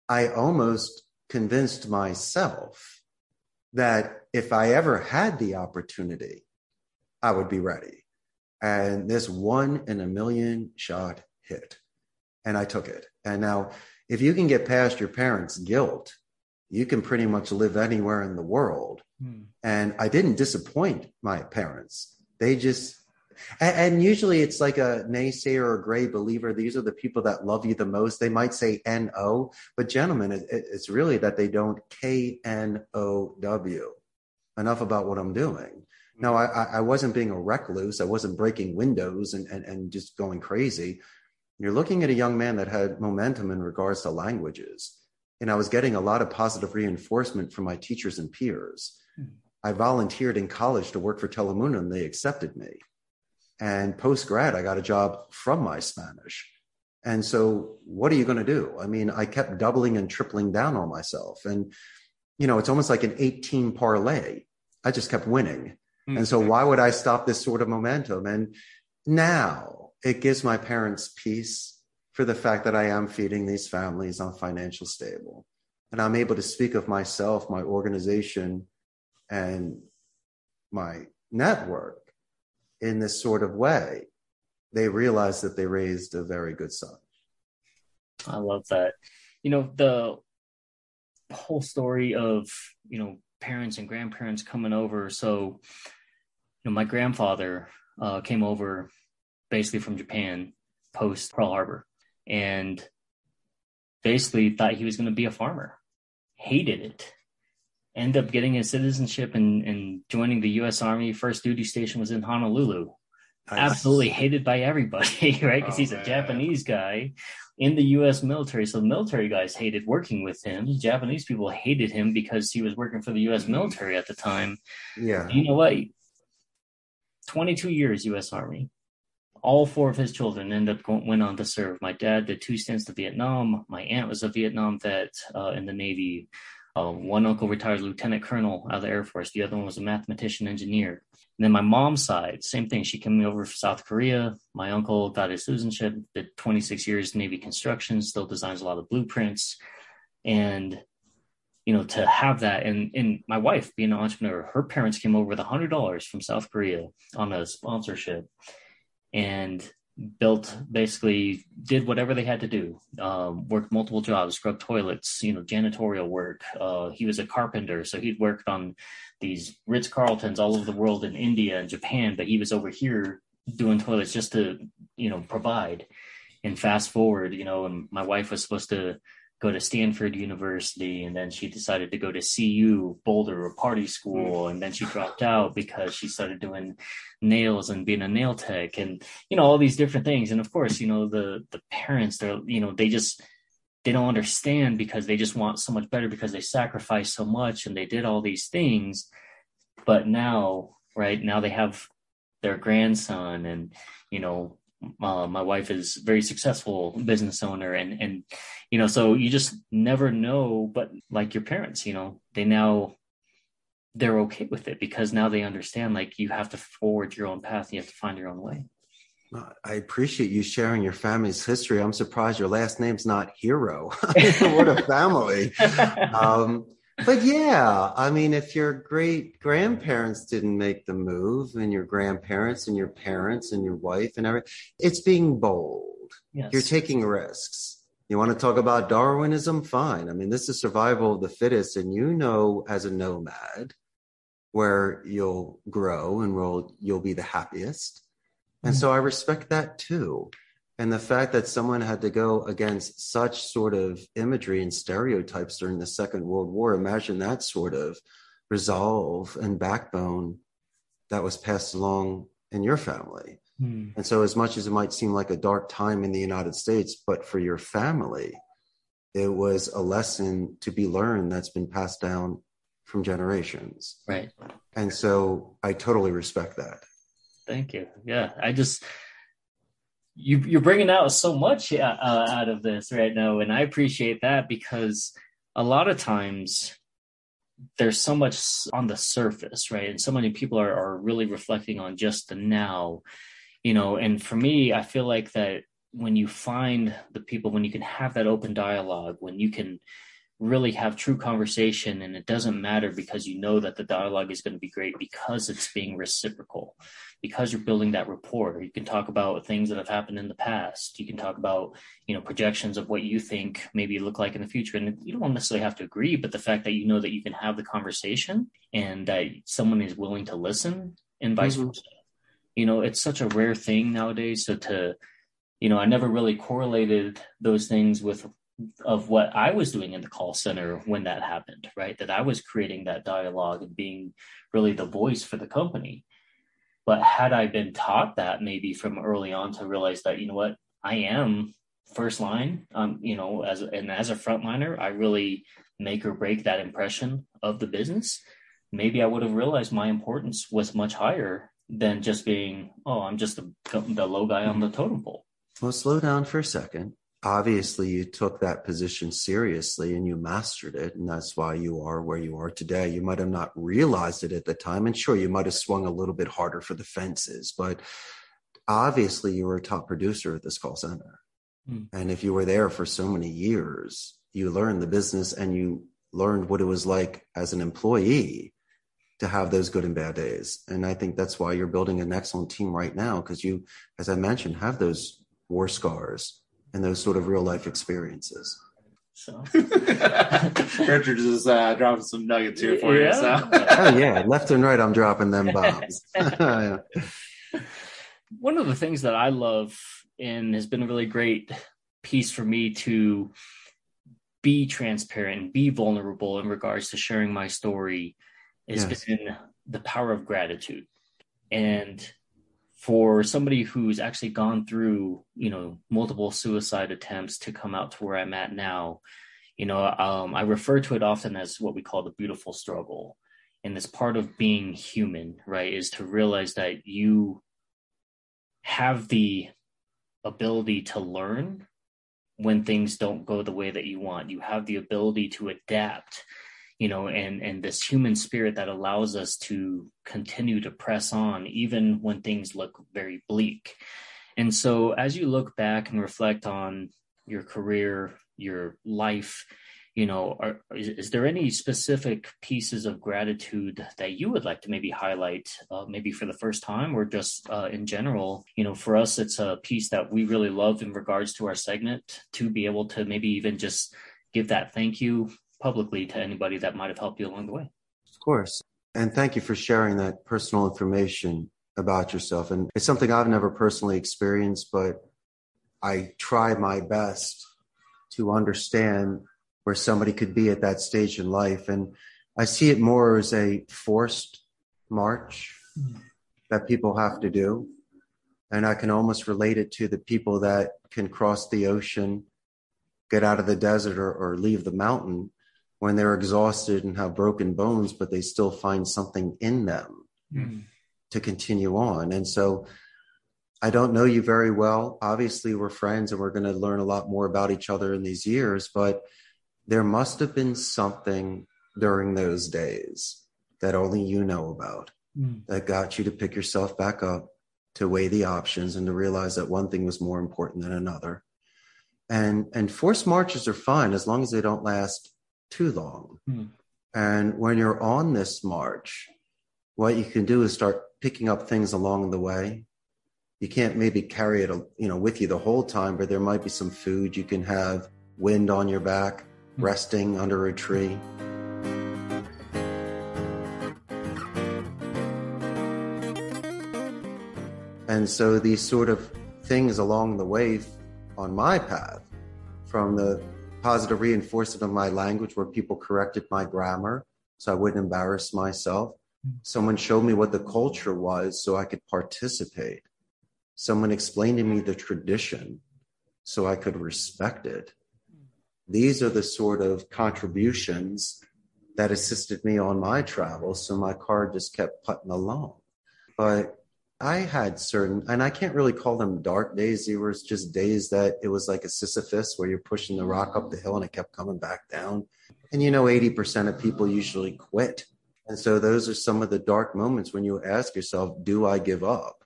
Speaker 1: I almost convinced myself that if I ever had the opportunity, I would be ready. And this one in a million shot hit. And I took it. And now, if you can get past your parents' guilt, you can pretty much live anywhere in the world Hmm. And I didn't disappoint my parents. They just, and, and, usually it's like a naysayer or gray believer. These are the people that love you the most. They might say N O, but gentlemen, it, it's really that they don't K N O W. Enough about what I'm doing. No, I, I wasn't being a recluse. I wasn't breaking windows and, and, and just going crazy. You're looking at a young man that had momentum in regards to languages. And I was getting a lot of positive reinforcement from my teachers and peers. Hmm. I volunteered in college to work for Telemundo and they accepted me. And post grad, I got a job from my Spanish. And so, what are you going to do? I mean, I kept doubling and tripling down on myself. And, you know, it's almost like an 18 parlay. I just kept winning. Mm-hmm. And so, why would I stop this sort of momentum? And now it gives my parents peace for the fact that I am feeding these families on financial stable. And I'm able to speak of myself, my organization, and my network in this sort of way, they realized that they raised a very good son.
Speaker 4: I love that. You know, the whole story of, you know, parents and grandparents coming over. So, you know, my grandfather uh, came over basically from Japan post Pearl Harbor and basically thought he was going to be a farmer, hated it. Ended up getting his citizenship and, and joining the U.S. Army. First duty station was in Honolulu. Nice. Absolutely hated by everybody, right? Because oh, he's a man. Japanese guy in the U.S. military. So the military guys hated working with him. Japanese people hated him because he was working for the U.S. Mm-hmm. military at the time.
Speaker 1: Yeah.
Speaker 4: You know what? 22 years U.S. Army. All four of his children ended up going, went on to serve. My dad did two stints to Vietnam. My aunt was a Vietnam vet uh, in the Navy. Uh, one uncle retired lieutenant colonel out of the Air Force. The other one was a mathematician engineer. And then my mom's side, same thing. She came over from South Korea. My uncle got his citizenship, did 26 years Navy construction, still designs a lot of blueprints. And, you know, to have that. And, and my wife being an entrepreneur, her parents came over with a $100 from South Korea on a sponsorship and built basically did whatever they had to do um, worked multiple jobs scrubbed toilets you know janitorial work. Uh, he was a carpenter so he'd worked on these ritz carltons all over the world in india and japan but he was over here doing toilets just to you know provide. And fast forward you know and my wife was supposed to go to Stanford University, and then she decided to go to CU Boulder or party school, mm. and then she dropped out because she started doing nails and being a nail tech, and you know all these different things. And of course, you know the the parents, they're you know they just they don't understand because they just want so much better because they sacrificed so much and they did all these things, but now right now they have their grandson and you know uh, my wife is very successful business owner and and you know so you just never know but like your parents you know they now they're okay with it because now they understand like you have to forward your own path you have to find your own way
Speaker 1: I appreciate you sharing your family's history. I'm surprised your last name's not Hero. what a family. Um, but yeah, I mean, if your great grandparents didn't make the move, and your grandparents and your parents and your wife and everything, it's being bold. Yes. You're taking risks. You want to talk about Darwinism? Fine. I mean, this is survival of the fittest, and you know, as a nomad, where you'll grow and will you'll be the happiest. And mm-hmm. so I respect that too. And the fact that someone had to go against such sort of imagery and stereotypes during the Second World War, imagine that sort of resolve and backbone that was passed along in your family. Mm. And so, as much as it might seem like a dark time in the United States, but for your family, it was a lesson to be learned that's been passed down from generations.
Speaker 4: Right.
Speaker 1: And so, I totally respect that.
Speaker 4: Thank you. Yeah. I just, you you're bringing out so much uh, out of this right now, and I appreciate that because a lot of times there's so much on the surface, right? And so many people are are really reflecting on just the now, you know. And for me, I feel like that when you find the people, when you can have that open dialogue, when you can really have true conversation and it doesn't matter because you know that the dialogue is going to be great because it's being reciprocal because you're building that rapport. You can talk about things that have happened in the past. You can talk about you know projections of what you think maybe look like in the future and you don't necessarily have to agree but the fact that you know that you can have the conversation and that someone is willing to listen and vice mm-hmm. versa. You know it's such a rare thing nowadays so to you know i never really correlated those things with of what I was doing in the call center when that happened, right? That I was creating that dialogue and being really the voice for the company. But had I been taught that maybe from early on to realize that, you know what, I am first line, um, you know, as and as a frontliner, I really make or break that impression of the business. Maybe I would have realized my importance was much higher than just being, oh, I'm just the, the low guy on the totem pole.
Speaker 1: Well, slow down for a second obviously you took that position seriously and you mastered it and that's why you are where you are today. You might have not realized it at the time and sure you might have swung a little bit harder for the fences but obviously you were a top producer at this call center. Mm. and if you were there for so many years you learned the business and you learned what it was like as an employee to have those good and bad days. And i think that's why you're building an excellent team right now because you as i mentioned have those war scars and those sort of real life experiences.
Speaker 4: So
Speaker 3: Richard is uh, dropping some nuggets here for
Speaker 4: Yeah.
Speaker 3: you. So.
Speaker 1: Oh yeah, left and right, I'm dropping them bombs. Yeah.
Speaker 4: one of the things that I love and has been a really great piece for me to be transparent and be vulnerable in regards to sharing my story is
Speaker 1: Yes.
Speaker 4: been the power of gratitude. And for somebody who's actually gone through, you know, multiple suicide attempts to come out to where I'm at now, you know, um, I refer to it often as what we call the beautiful struggle. And this part of being human, right, is to realize that you have the ability to learn when things don't go the way that you want. You have the ability to adapt, you know, and and this human spirit that allows us to continue to press on even when things look very bleak. And so as you look back and reflect on your career, your life, you know, are, is, is there any specific pieces of gratitude that you would like to maybe highlight, uh, maybe for the first time or just uh, in general? You know, for us, it's a piece that we really love in regards to our segment to be able to maybe even just give that thank you publicly to anybody that might have helped you along the way.
Speaker 1: Of course. And thank you for sharing that personal information about yourself. And it's something I've never personally experienced, but I try my best to understand where somebody could be at that stage in life. And I see it more as a forced march that people have to do. And I can almost relate it to the people that can cross the ocean, get out of the desert, or, or leave the mountain when they're exhausted and have broken bones, but they still find something in them hmm. to continue on. And so I don't know you very well. Obviously, we're friends and we're going to learn a lot more about each other in these years, but there must have been something during those days that only you know about hmm. that got you to pick yourself back up, to weigh the options, and to realize that one thing was more important than another. And and forced marches are fine as long as they don't last too long.
Speaker 4: Hmm.
Speaker 1: And when you're on this march, what you can do is start picking up things along the way. You can't maybe carry it, you know, with you the whole time, but there might be some food you can have, wind on your back,
Speaker 4: Hmm.
Speaker 1: resting under a tree. And so these sort of things along the way on my path, from the positive reinforcement of my language, where people corrected my grammar so I wouldn't embarrass myself. Someone showed me what the culture was so I could participate. Someone explained to me the tradition so I could respect it. These are the sort of contributions that assisted me on my travels. So my car just kept putting along. But I had certain, and I can't really call them dark days. They were just days that it was like a Sisyphus where you're pushing the rock up the hill and it kept coming back down. And you know, 80% of people usually quit. And so those are some of the dark moments when you ask yourself, do I give up?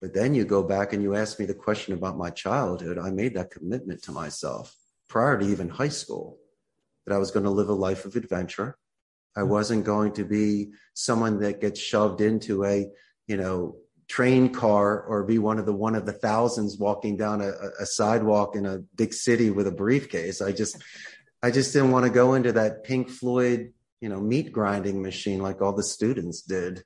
Speaker 1: But then you go back and you ask me the question about my childhood. I made that commitment to myself prior to even high school that I was going to live a life of adventure. I wasn't going to be someone that gets shoved into a, you know, train car or be one of the one of the thousands walking down a, a sidewalk in a big city with a briefcase. I just I just didn't want to go into that Pink Floyd, you know, meat grinding machine like all the students did.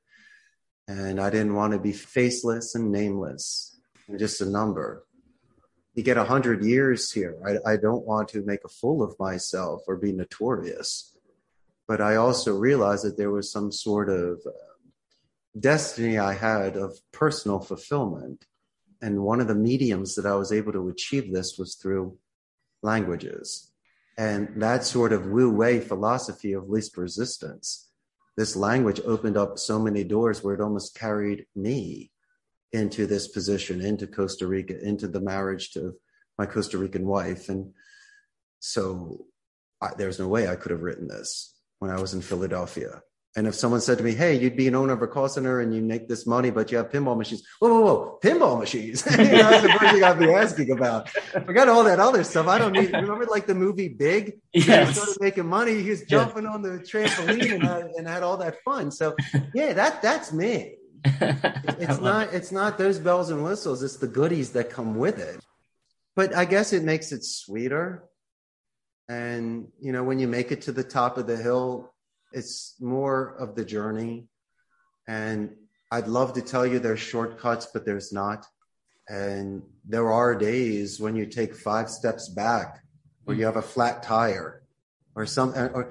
Speaker 1: And I didn't want to be faceless and nameless and just a number. You get a hundred years here. I, I don't want to make a fool of myself or be notorious. But I also realized that there was some sort of uh, destiny I had of personal fulfillment. And one of the mediums that I was able to achieve this was through languages. And that sort of Wu Wei philosophy of least resistance, this language opened up so many doors where it almost carried me into this position, into Costa Rica, into the marriage to my Costa Rican wife. And so I, there's no way I could have written this when I was in Philadelphia. And if someone said to me, "Hey, you'd be an owner of a call center and you make this money, but you have pinball machines," whoa, whoa, whoa, pinball machines! you know, that's the first thing I'd be asking about. Forget all that other stuff. I don't need. Remember, like the movie Big? When he
Speaker 4: Yes.
Speaker 1: started making money. He was jumping on the trampoline and had, and had all that fun. So, yeah, that that's me. It's not. It's not those bells and whistles. It's the goodies that come with it. But I guess it makes it sweeter And, you know, when you make it to the top of the hill, it's more of the journey. And I'd love to tell you there's shortcuts, but there's not. And there are days when you take five steps back where you mm. have a flat tire or some, or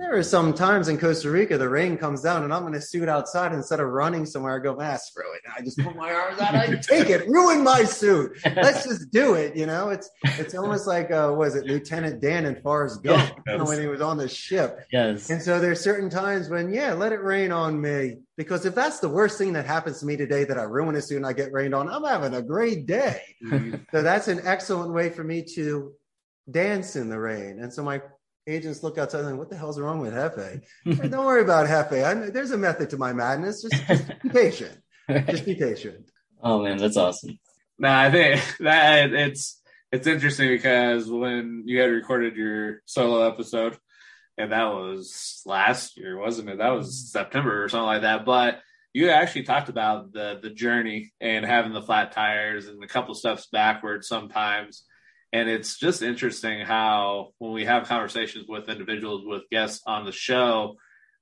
Speaker 1: there are some times in Costa Rica the rain comes down and I'm going to suit outside instead of running somewhere. I go, man, screw it. I just put my arms out. I take it. Ruin my suit. Let's just do it. You know, it's it's almost like uh, was it Lieutenant Dan in Forrest Gump yes. when he was on the ship.
Speaker 4: Yes.
Speaker 1: And so there's certain times when yeah, let it rain on me because if that's the worst thing that happens to me today that I ruin a suit and I get rained on, I'm having a great day. So that's an excellent way for me to dance in the rain. And so my agents look outside and what the hell's wrong with Jefe? don't worry about Jefe. I, there's a method to my madness. Just, just be patient. Just be patient.
Speaker 4: Oh man, that's awesome.
Speaker 3: No, I think that it's it's interesting because when you had recorded your solo episode, and that was last year, wasn't it? That was mm-hmm. September or something like that. But you actually talked about the the journey and having the flat tires and a couple steps backwards sometimes and it's just interesting how when we have conversations with individuals with guests on the show,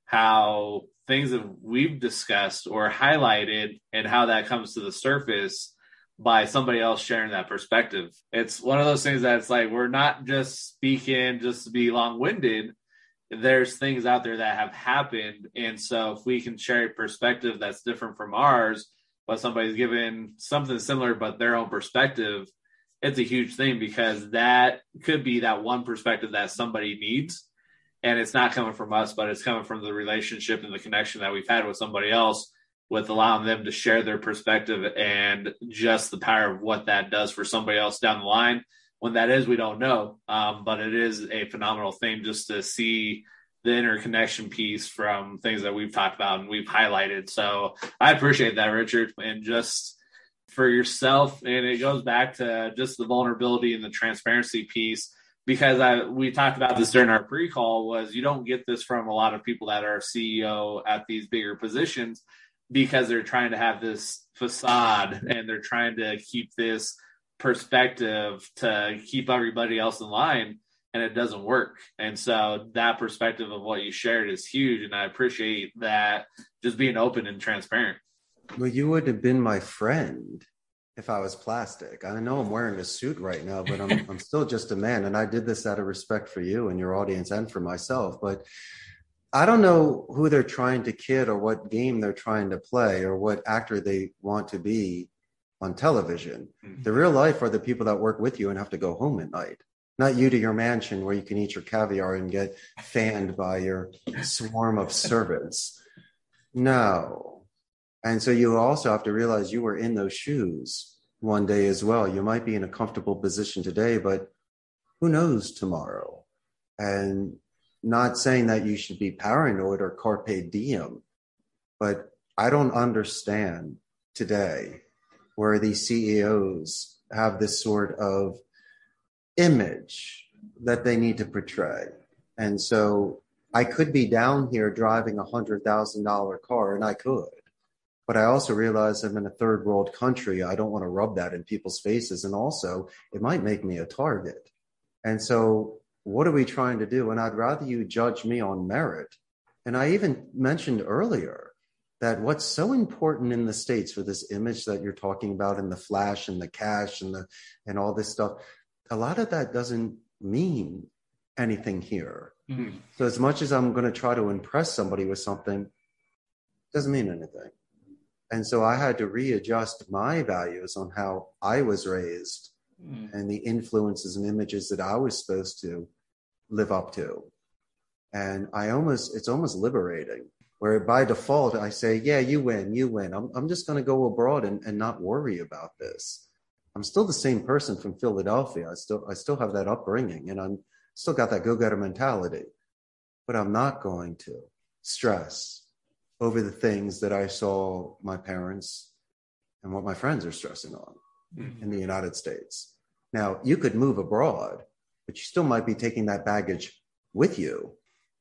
Speaker 3: how things that we've discussed or highlighted and how that comes to the surface by somebody else sharing that perspective. It's one of those things that it's like we're not just speaking just to be long winded. There's things out there that have happened. And so if we can share a perspective that's different from ours, but somebody's given something similar but their own perspective, it's a huge thing because that could be that one perspective that somebody needs. And it's not coming from us, but it's coming from the relationship and the connection that we've had with somebody else, with allowing them to share their perspective and just the power of what that does for somebody else down the line. When that is, we don't know. Um, but it is a phenomenal thing just to see the interconnection piece from things that we've talked about and we've highlighted. So I appreciate that, Richard, and just for yourself and it goes back to just the vulnerability and the transparency piece because I we talked about this during our pre-call was you don't get this from a lot of people that are CEO at these bigger positions because they're trying to have this facade and they're trying to keep this perspective to keep everybody else in line and it doesn't work. And so that perspective of what you shared is huge and I appreciate that just being open and transparent.
Speaker 1: Well, you would have been my friend if I was plastic. I know I'm wearing a suit right now, but I'm I'm still just a man, and I did this out of respect for you and your audience and for myself. But I don't know who they're trying to kid or what game they're trying to play or what actor they want to be on television. Mm-hmm. The real life are the people that work with you and have to go home at night. Not you to your mansion where you can eat your caviar and get fanned by your swarm of servants. No, and so you also have to realize you were in those shoes one day as well. You might be in a comfortable position today, but who knows tomorrow? And not saying that you should be paranoid or carpe diem, but I don't understand today where these CEOs have this sort of image that they need to portray. And so I could be down here driving a hundred thousand dollar car and I could but I also realize I'm in a third world country. I don't want to rub that in people's faces. And also, it might make me a target. And so, what are we trying to do? And I'd rather you judge me on merit. And I even mentioned earlier that what's so important in the States for this image that you're talking about and the flash and the cash and the and all this stuff, a lot of that doesn't mean anything here. Mm-hmm. So as much as I'm going to try to impress somebody with something, doesn't mean anything. And so I had to readjust my values on how I was raised mm. and the influences and images that I was supposed to live up to. And I almost, it's almost liberating where by default I say, yeah, you win, you win. I'm, I'm just going to go abroad and, and not worry about this. I'm still the same person from Philadelphia. I still, I still have that upbringing and I'm still got that go-getter mentality, but I'm not going to stress over the things that I saw my parents and what my friends are stressing on mm-hmm. in the United States. Now, you could move abroad, but you still might be taking that baggage with you.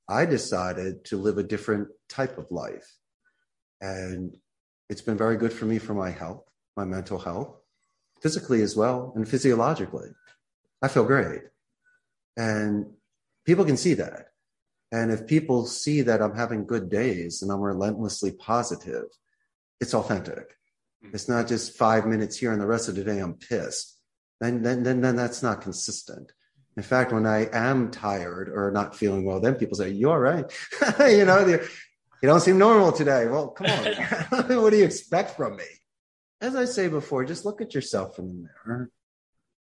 Speaker 1: I decided to live a different type of life. And it's been very good for me for my health, my mental health, physically as well, and physiologically. I feel great. And people can see that. And if people see that I'm having good days and I'm relentlessly positive, it's authentic. Hmm. It's not just five minutes here and the rest of the day I'm pissed. Then, then, then, then that's not consistent. In fact, when I am tired or not feeling well, then people say, "You're all right? you know, you don't seem normal today." Well, come on, what do you expect from me? As I say before, just look at yourself in the mirror,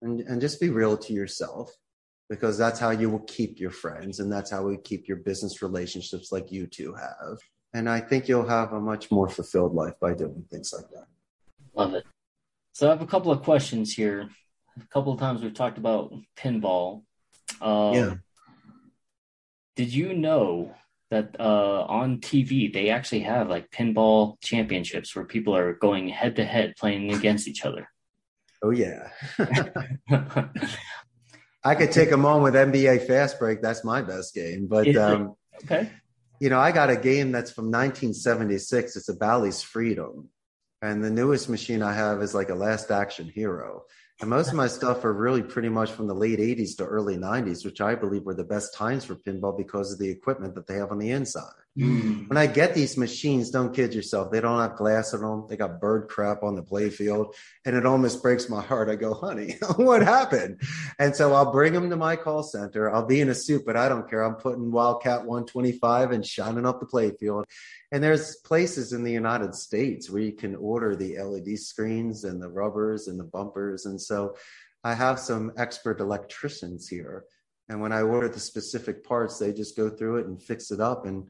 Speaker 1: and and just be real to yourself, because that's how you will keep your friends, and that's how we keep your business relationships like you two have. And I think you'll have a much more fulfilled life by doing things like that.
Speaker 4: Love it. So I have a couple of questions here a couple of times we've talked about pinball. Um, yeah. Did you know that uh, on TV they actually have like pinball championships where people are going head to head playing against each other?
Speaker 1: Oh yeah. I could take them on with NBA Fast Break. That's my best game. But um, okay, you know, I got a game that's from 1976. It's a Bally's Freedom, and the newest machine I have is like a Last Action Hero. And most of my stuff are really pretty much from the late 80s to early 90s, which I believe were the best times for pinball because of the equipment that they have on the inside. Mm. When I get these machines, don't kid yourself, they don't have glass in them. They got bird crap on the playfield. And it almost breaks my heart. I go, honey, what happened? And so I'll bring them to my call center. I'll be in a suit, but I don't care. I'm putting Wildcat 125 and shining up the playfield. And there's places in the United States where you can order the LED screens and the rubbers and the bumpers. And so I have some expert electricians here. And when I order the specific parts, they just go through it and fix it up. And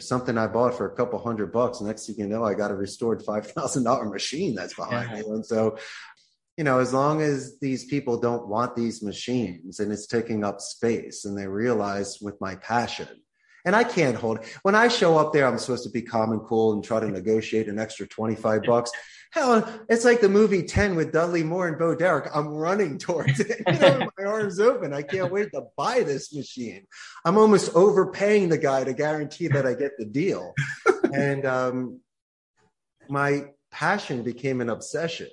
Speaker 1: something I bought for a couple hundred bucks, next thing you know, I got a restored $5,000 machine that's behind yeah. me. And so, you know, as long as these people don't want these machines and it's taking up space and they realize with my passion, and I can't hold it. When I show up there, I'm supposed to be calm and cool and try to negotiate an extra 25 bucks. Hell, it's like the movie 10 with Dudley Moore and Bo Derek. I'm running towards it. You know, my arms open. I can't wait to buy this machine. I'm almost overpaying the guy to guarantee that I get the deal. and um, my passion became an obsession.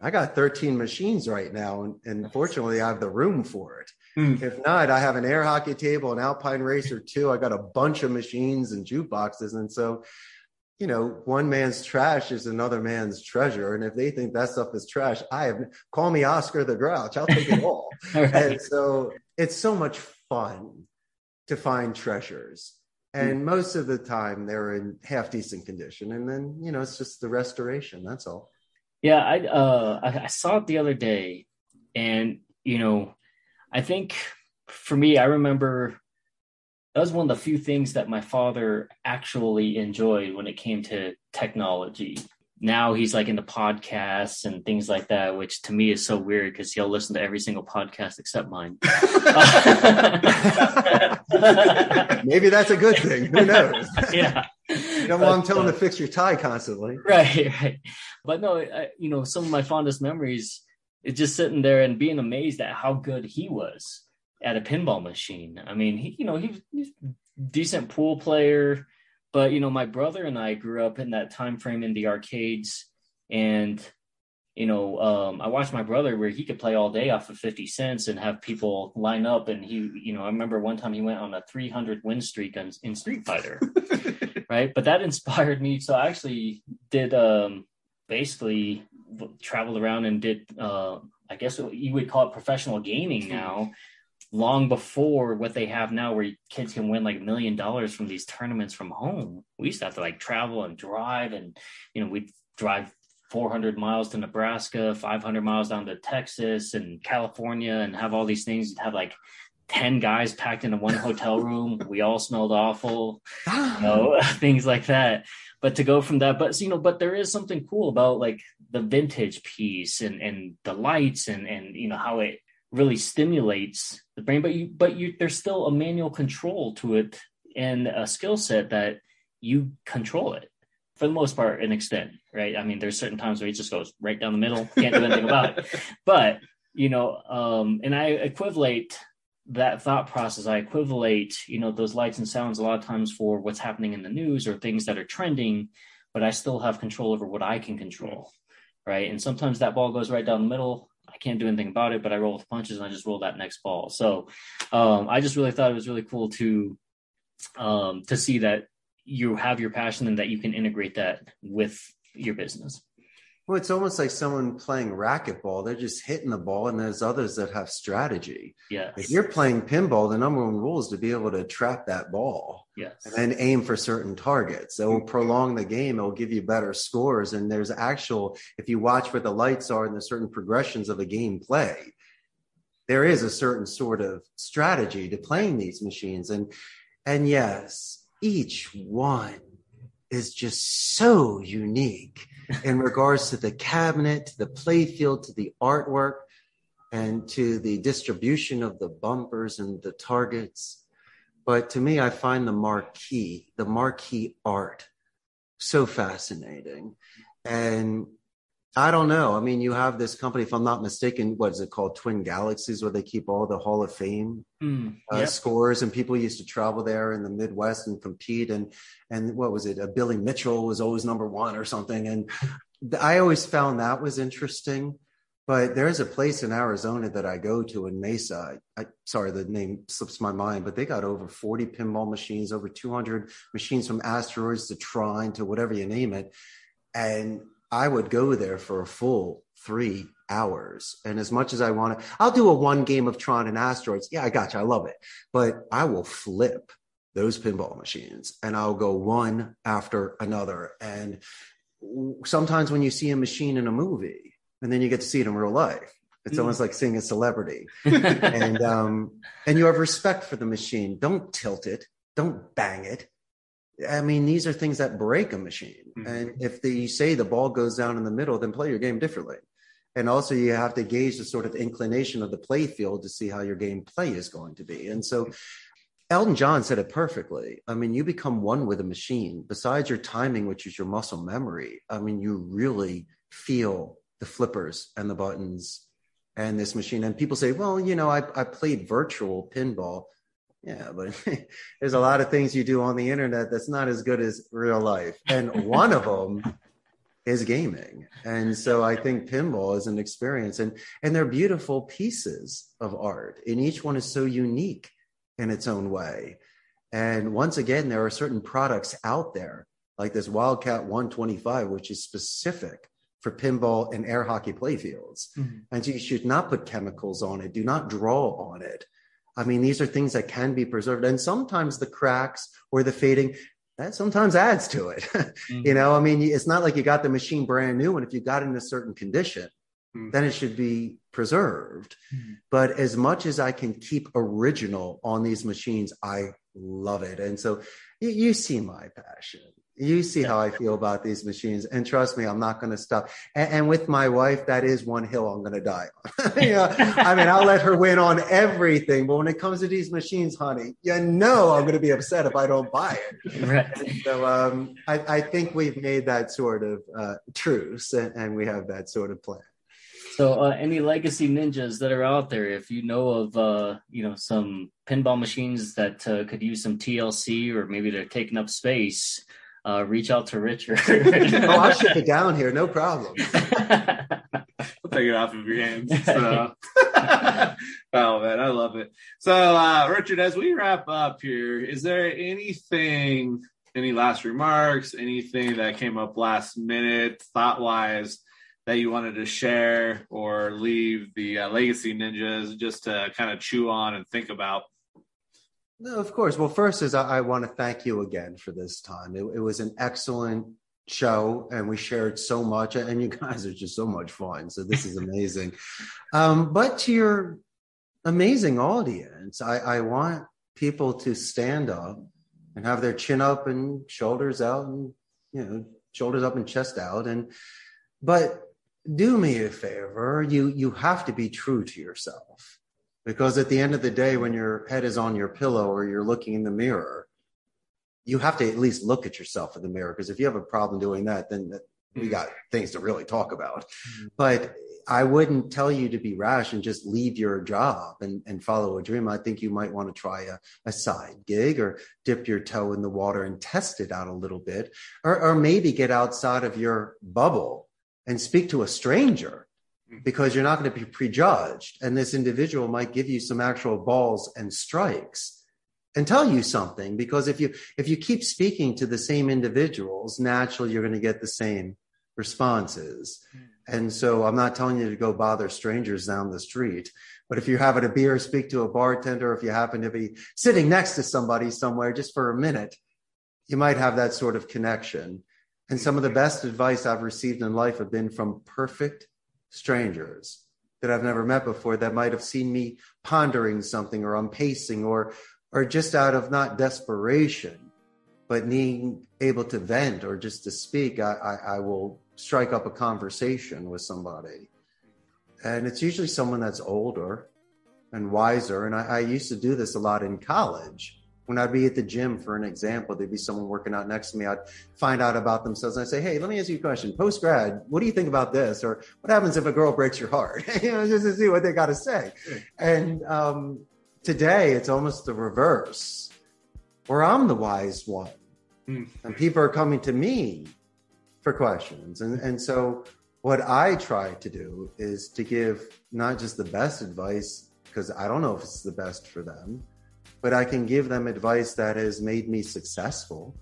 Speaker 1: I got 13 machines right now, and, and fortunately, I have the room for it. Mm. If not, I have an air hockey table, an Alpine Racer too. I got a bunch of machines and jukeboxes. And so, you know, one man's trash is another man's treasure. And if they think that stuff is trash, I have call me Oscar the Grouch. I'll take it all. right. And so it's so much fun to find treasures. And mm. most of the time they're in half decent condition. And then, you know, it's just the restoration. That's all.
Speaker 4: Yeah, I uh I, I saw it the other day and you know I think for me, I remember that was one of the few things that my father actually enjoyed when it came to technology. Now he's like into podcasts and things like that, which to me is so weird because he'll listen to every single podcast except mine.
Speaker 1: Maybe that's a good thing. Who knows?
Speaker 4: yeah.
Speaker 1: You don't want him telling uh, to fix your tie constantly.
Speaker 4: Right, right. But no, I, you know, some of my fondest memories it's just sitting there and being amazed at how good he was at a pinball machine. I mean, he, you know, he, he's decent pool player, but you know, my brother and I grew up in that time frame in the arcades, and you know, um, I watched my brother where he could play all day off of 50 cents and have people line up. And he, you know, I remember one time he went on a 300 win streak in, in Street Fighter, right? But that inspired me. So I actually did um, basically traveled around and did uh, I guess you would call it professional gaming now. Long before what they have now, where kids can win like a million dollars from these tournaments from home, we used to have to like travel and drive, and you know we'd drive 400 miles to Nebraska, 500 miles down to Texas and California, and have all these things. You'd have like 10 guys packed into one hotel room. We all smelled awful, you know, things like that but to go from that but you know but there is something cool about like the vintage piece and and the lights and and you know how it really stimulates the brain but you but you there's still a manual control to it and a skill set that you control it for the most part an extent right? I mean there's certain times where it just goes right down the middle can't do anything about it. But you know um and i equivalate that thought process i equivalate you know those lights and sounds a lot of times for what's happening in the news or things that are trending but i still have control over what i can control right and sometimes that ball goes right down the middle I can't do anything about it, but I roll with punches and I just roll that next ball. So um, I just really thought it was really cool to um, to see that you have your passion and that you can integrate that with your business.
Speaker 1: Well, it's almost like someone playing racquetball. They're just hitting the ball, and there's others that have strategy.
Speaker 4: Yeah.
Speaker 1: If you're playing pinball, the number one rule is to be able to trap that ball.
Speaker 4: Yes.
Speaker 1: And then aim for certain targets. It will prolong the game. It will give you better scores. And there's actual, if you watch where the lights are and the certain progressions of a game play, there is a certain sort of strategy to playing these machines. And and yes, each one is just so unique in regards to the cabinet, to the playfield, to the artwork, and to the distribution of the bumpers and the targets. But to me, I find the marquee, the marquee art, so fascinating. And I don't know. I mean, you have this company, if I'm not mistaken, what is it called? Twin Galaxies, where they keep all the Hall of Fame
Speaker 4: Mm,
Speaker 1: uh,
Speaker 4: yep.
Speaker 1: scores, and people used to travel there in the Midwest and compete. And and what was it? Uh, Billy Mitchell was always number one or something. And I always found that was interesting. But there's a place in Arizona that I go to in Mesa. I, I sorry, the name slips my mind, but they got over 40 pinball machines, over 200 machines from asteroids to Tron to whatever you name it. And I would go there for a full three hours. And as much as I want to, I'll do a one game of Tron and Asteroids. Yeah, I got you. I love it. But I will flip those pinball machines and I'll go one after another. And sometimes when you see a machine in a movie and then you get to see it in real life, it's
Speaker 4: Mm.
Speaker 1: almost like seeing a celebrity. and um, and you have respect for the machine. Don't tilt it. Don't bang it. I mean, these are things that break a machine.
Speaker 3: Mhm.
Speaker 1: And if the, you say the ball goes down in the middle, then play your game differently. And also, you have to gauge the sort of inclination of the play field to see how your game play is going to be. And so, Elton John said it perfectly. I mean, you become one with a machine. Besides your timing, which is your muscle memory, I mean, you really feel the flippers and the buttons and this machine. And people say, well, you know, I, I played virtual pinball. Yeah, but there's a lot of things you do on the internet that's not as good as real life. And one of them is gaming. And so I think pinball is an experience and and they're beautiful pieces of art. And each one is so unique in its own way. And once again, there are certain products out there like this Wildcat 125, which is specific for pinball and air hockey playfields.
Speaker 3: Mhm.
Speaker 1: And you should not put chemicals on it. Do not draw on it. I mean, these are things that can be preserved. And sometimes the cracks or the fading, that sometimes adds to it. you know, I mean, it's not like you got the machine brand new. And if you got it in a certain condition,
Speaker 3: Mhm.
Speaker 1: then it should be preserved.
Speaker 3: Mhm.
Speaker 1: But as much as I can keep original on these machines, I love it. And so you, you see my passion. You see how I feel about these machines. And trust me, I'm not going to stop. And, and with my wife, that is one hill I'm going to die on. you know, I mean, I'll let her win on everything. But when it comes to these machines, honey, you know I'm going to be upset if I don't buy it.
Speaker 4: right.
Speaker 1: So um, I, I think we've made that sort of uh, truce and, and we have that sort of plan.
Speaker 4: So, uh, any legacy ninjas that are out there, if you know of, uh, you know, some pinball machines that uh, could use some TLC or maybe they're taking up space, uh, reach out to Richard.
Speaker 1: Oh, I'll ship it down here, no problem.
Speaker 3: I'll take it off of your hands. So. oh man, I love it. So, uh, Richard, as we wrap up here, is there anything, any last remarks, anything that came up last minute, thought wise, that you wanted to share or leave the uh, legacy ninjas just to kind of chew on and think about?
Speaker 1: No, of course. Well, first is I, I want to thank you again for this time. It, it was an excellent show, and we shared so much, and you guys are just so much fun. So this is amazing. um, but to your amazing audience, I, I want people to stand up and have their chin up and shoulders out, and you know, shoulders up and chest out, and but do me a favor. You you have to be true to yourself because at the end of the day when your head is on your pillow or you're looking in the mirror you have to at least look at yourself in the mirror because if you have a problem doing that then we hmm. got things to really talk about. Hmm. But i wouldn't tell you to be rash and just leave your job and, and follow a dream. I think you might want to try a, a side gig or dip your toe in the water and test it out a little bit. Or, or maybe get outside of your bubble and speak to a stranger Mm-hmm. because you're not going to be prejudged. And this individual might give you some actual balls and strikes and tell you something because if you if you keep speaking to the same individuals naturally you're going to get the same responses. Mm-hmm. And so i'm not telling you to go bother strangers down the street but if you're having a beer speak to a bartender if you happen to be sitting next to somebody somewhere just for a minute you might have that sort of connection. And some of the mm-hmm. best advice i've received in life have been from perfect strangers that I've never met before that might have seen me pondering something or I'm pacing or or just out of not desperation, but being able to vent or just to speak, I, I, I will strike up a conversation with somebody. And it's usually someone that's older and wiser. And I, I used to do this a lot in college when I'd be at the gym, for an example, there'd be someone working out next to me. I'd find out about themselves and I'd say, Hey, let me ask you a question. Post grad, what do you think about this? Or what happens if a girl breaks your heart? you know, just to see what they got to say. And um, today it's almost the reverse, where I'm the wise one. Mm. And people are coming to me for questions. And, and so what I try to do is to give not just the best advice, because I don't know if it's the best for them but I can give them advice that has made me successful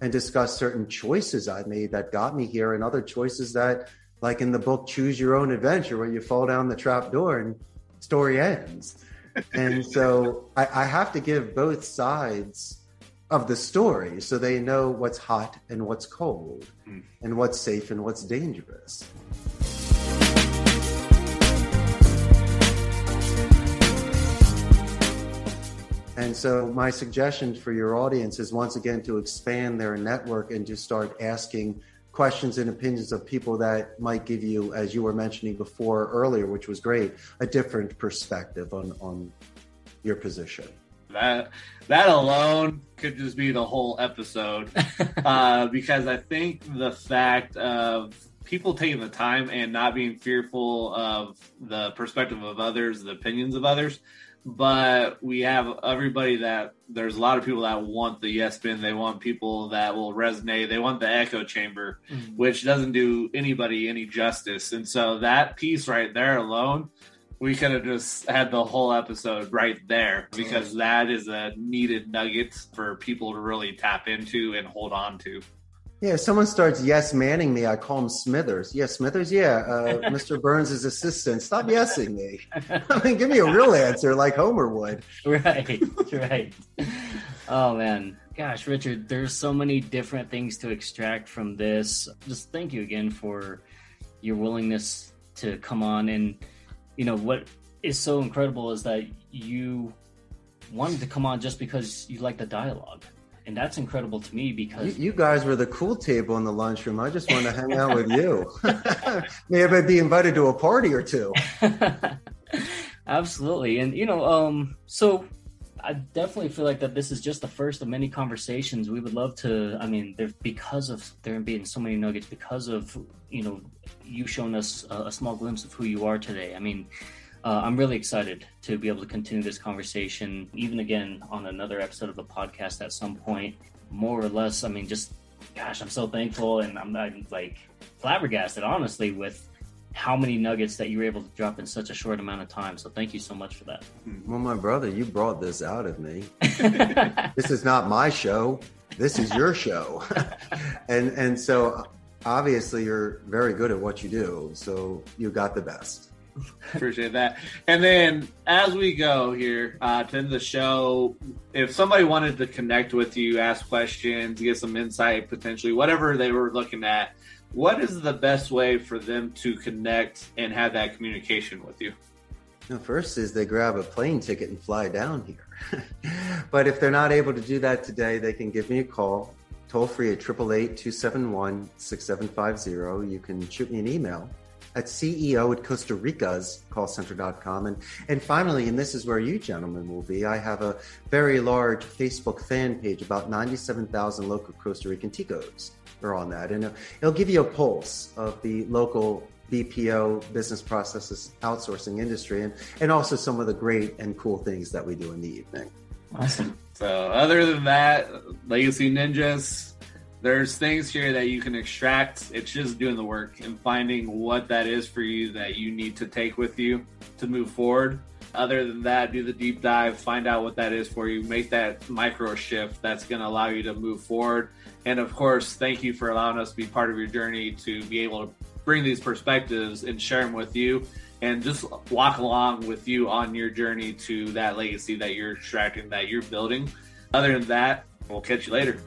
Speaker 1: and discuss certain choices I've made that got me here and other choices that, like in the book Choose Your Own Adventure, where you fall down the trap door and story ends. and so I, I have to give both sides of the story so they know what's hot and what's cold mm. and what's safe and what's dangerous. And so, my suggestion for your audience is once again to expand their network and to start asking questions and opinions of people that might give you, as you were mentioning before earlier, which was great, a different perspective on, on your position.
Speaker 3: That that alone could just be the whole episode, uh, because I think the fact of people taking the time and not being fearful of the perspective of others, the opinions of others, but we have everybody that there's a lot of people that want the yes bin. They want people that will resonate. They want the echo chamber, mm-hmm. which doesn't do anybody any justice. And so that piece right there alone, we could have just had the whole episode right there because that is a needed nugget for people to really tap into and hold on to.
Speaker 1: Yeah, if someone starts yes manning me, I call him Smithers. Yeah, Smithers. Yeah, uh, Mr. Burns' assistant. Stop yesing me. I mean, give me a real answer like Homer would.
Speaker 4: Right, right. Oh man, gosh, Richard, there's so many different things to extract from this. Just thank you again for your willingness to come on. And you know what is so incredible is that you wanted to come on just because you like the dialogue and that's incredible to me because
Speaker 1: you, you, guys were the cool table in the lunchroom. I just wanted to hang out with you. Maybe I'd be invited to a party or two.
Speaker 4: Absolutely, and you know, um, so I definitely feel like that this is just the first of many conversations. We would love to. I mean, there because of there being so many nuggets, because of you know you showing us a, a small glimpse of who you are today. I mean, uh, I'm really excited to be able to continue this conversation, even again on another episode of the podcast at some point. More or less, I mean, just gosh, I'm so thankful, and I'm, I'm like flabbergasted, honestly, with how many nuggets that you were able to drop in such a short amount of time. So thank you so much for that.
Speaker 1: Well, my brother, you brought this out of me. this is not my show. This is your show. and and so obviously you're very good at what you do. So you got the best.
Speaker 3: Appreciate that. And then as we go here uh, to end the show, if somebody wanted to connect with you, ask questions, get some insight, potentially whatever they were looking at, what is the best way for them to connect and have that communication with you?
Speaker 1: Now, first is they grab a plane ticket and fly down here. but if they're not able to do that today, they can give me a call, toll free at 888 271 6750. You can shoot me an email at CEO at Costa Rica's callcenter.com. And, and finally, and this is where you gentlemen will be, I have a very large Facebook fan page, about 97,000 local Costa Rican Ticos are on that. And uh, it'll give you a pulse of the local BPO business processes outsourcing industry and, and also some of the great and cool things that we do in the evening.
Speaker 3: Awesome. So other than that, Legacy Ninjas, there's things here that you can extract. It's just doing the work and finding what that is for you that you need to take with you to move forward. Other than that, do the deep dive, find out what that is for you, make that micro shift that's going to allow you to move forward. And of course, thank you for allowing us to be part of your journey to be able to bring these perspectives and share them with you and just walk along with you on your journey to that legacy that you're extracting, that you're building. Other than that, we'll catch you later.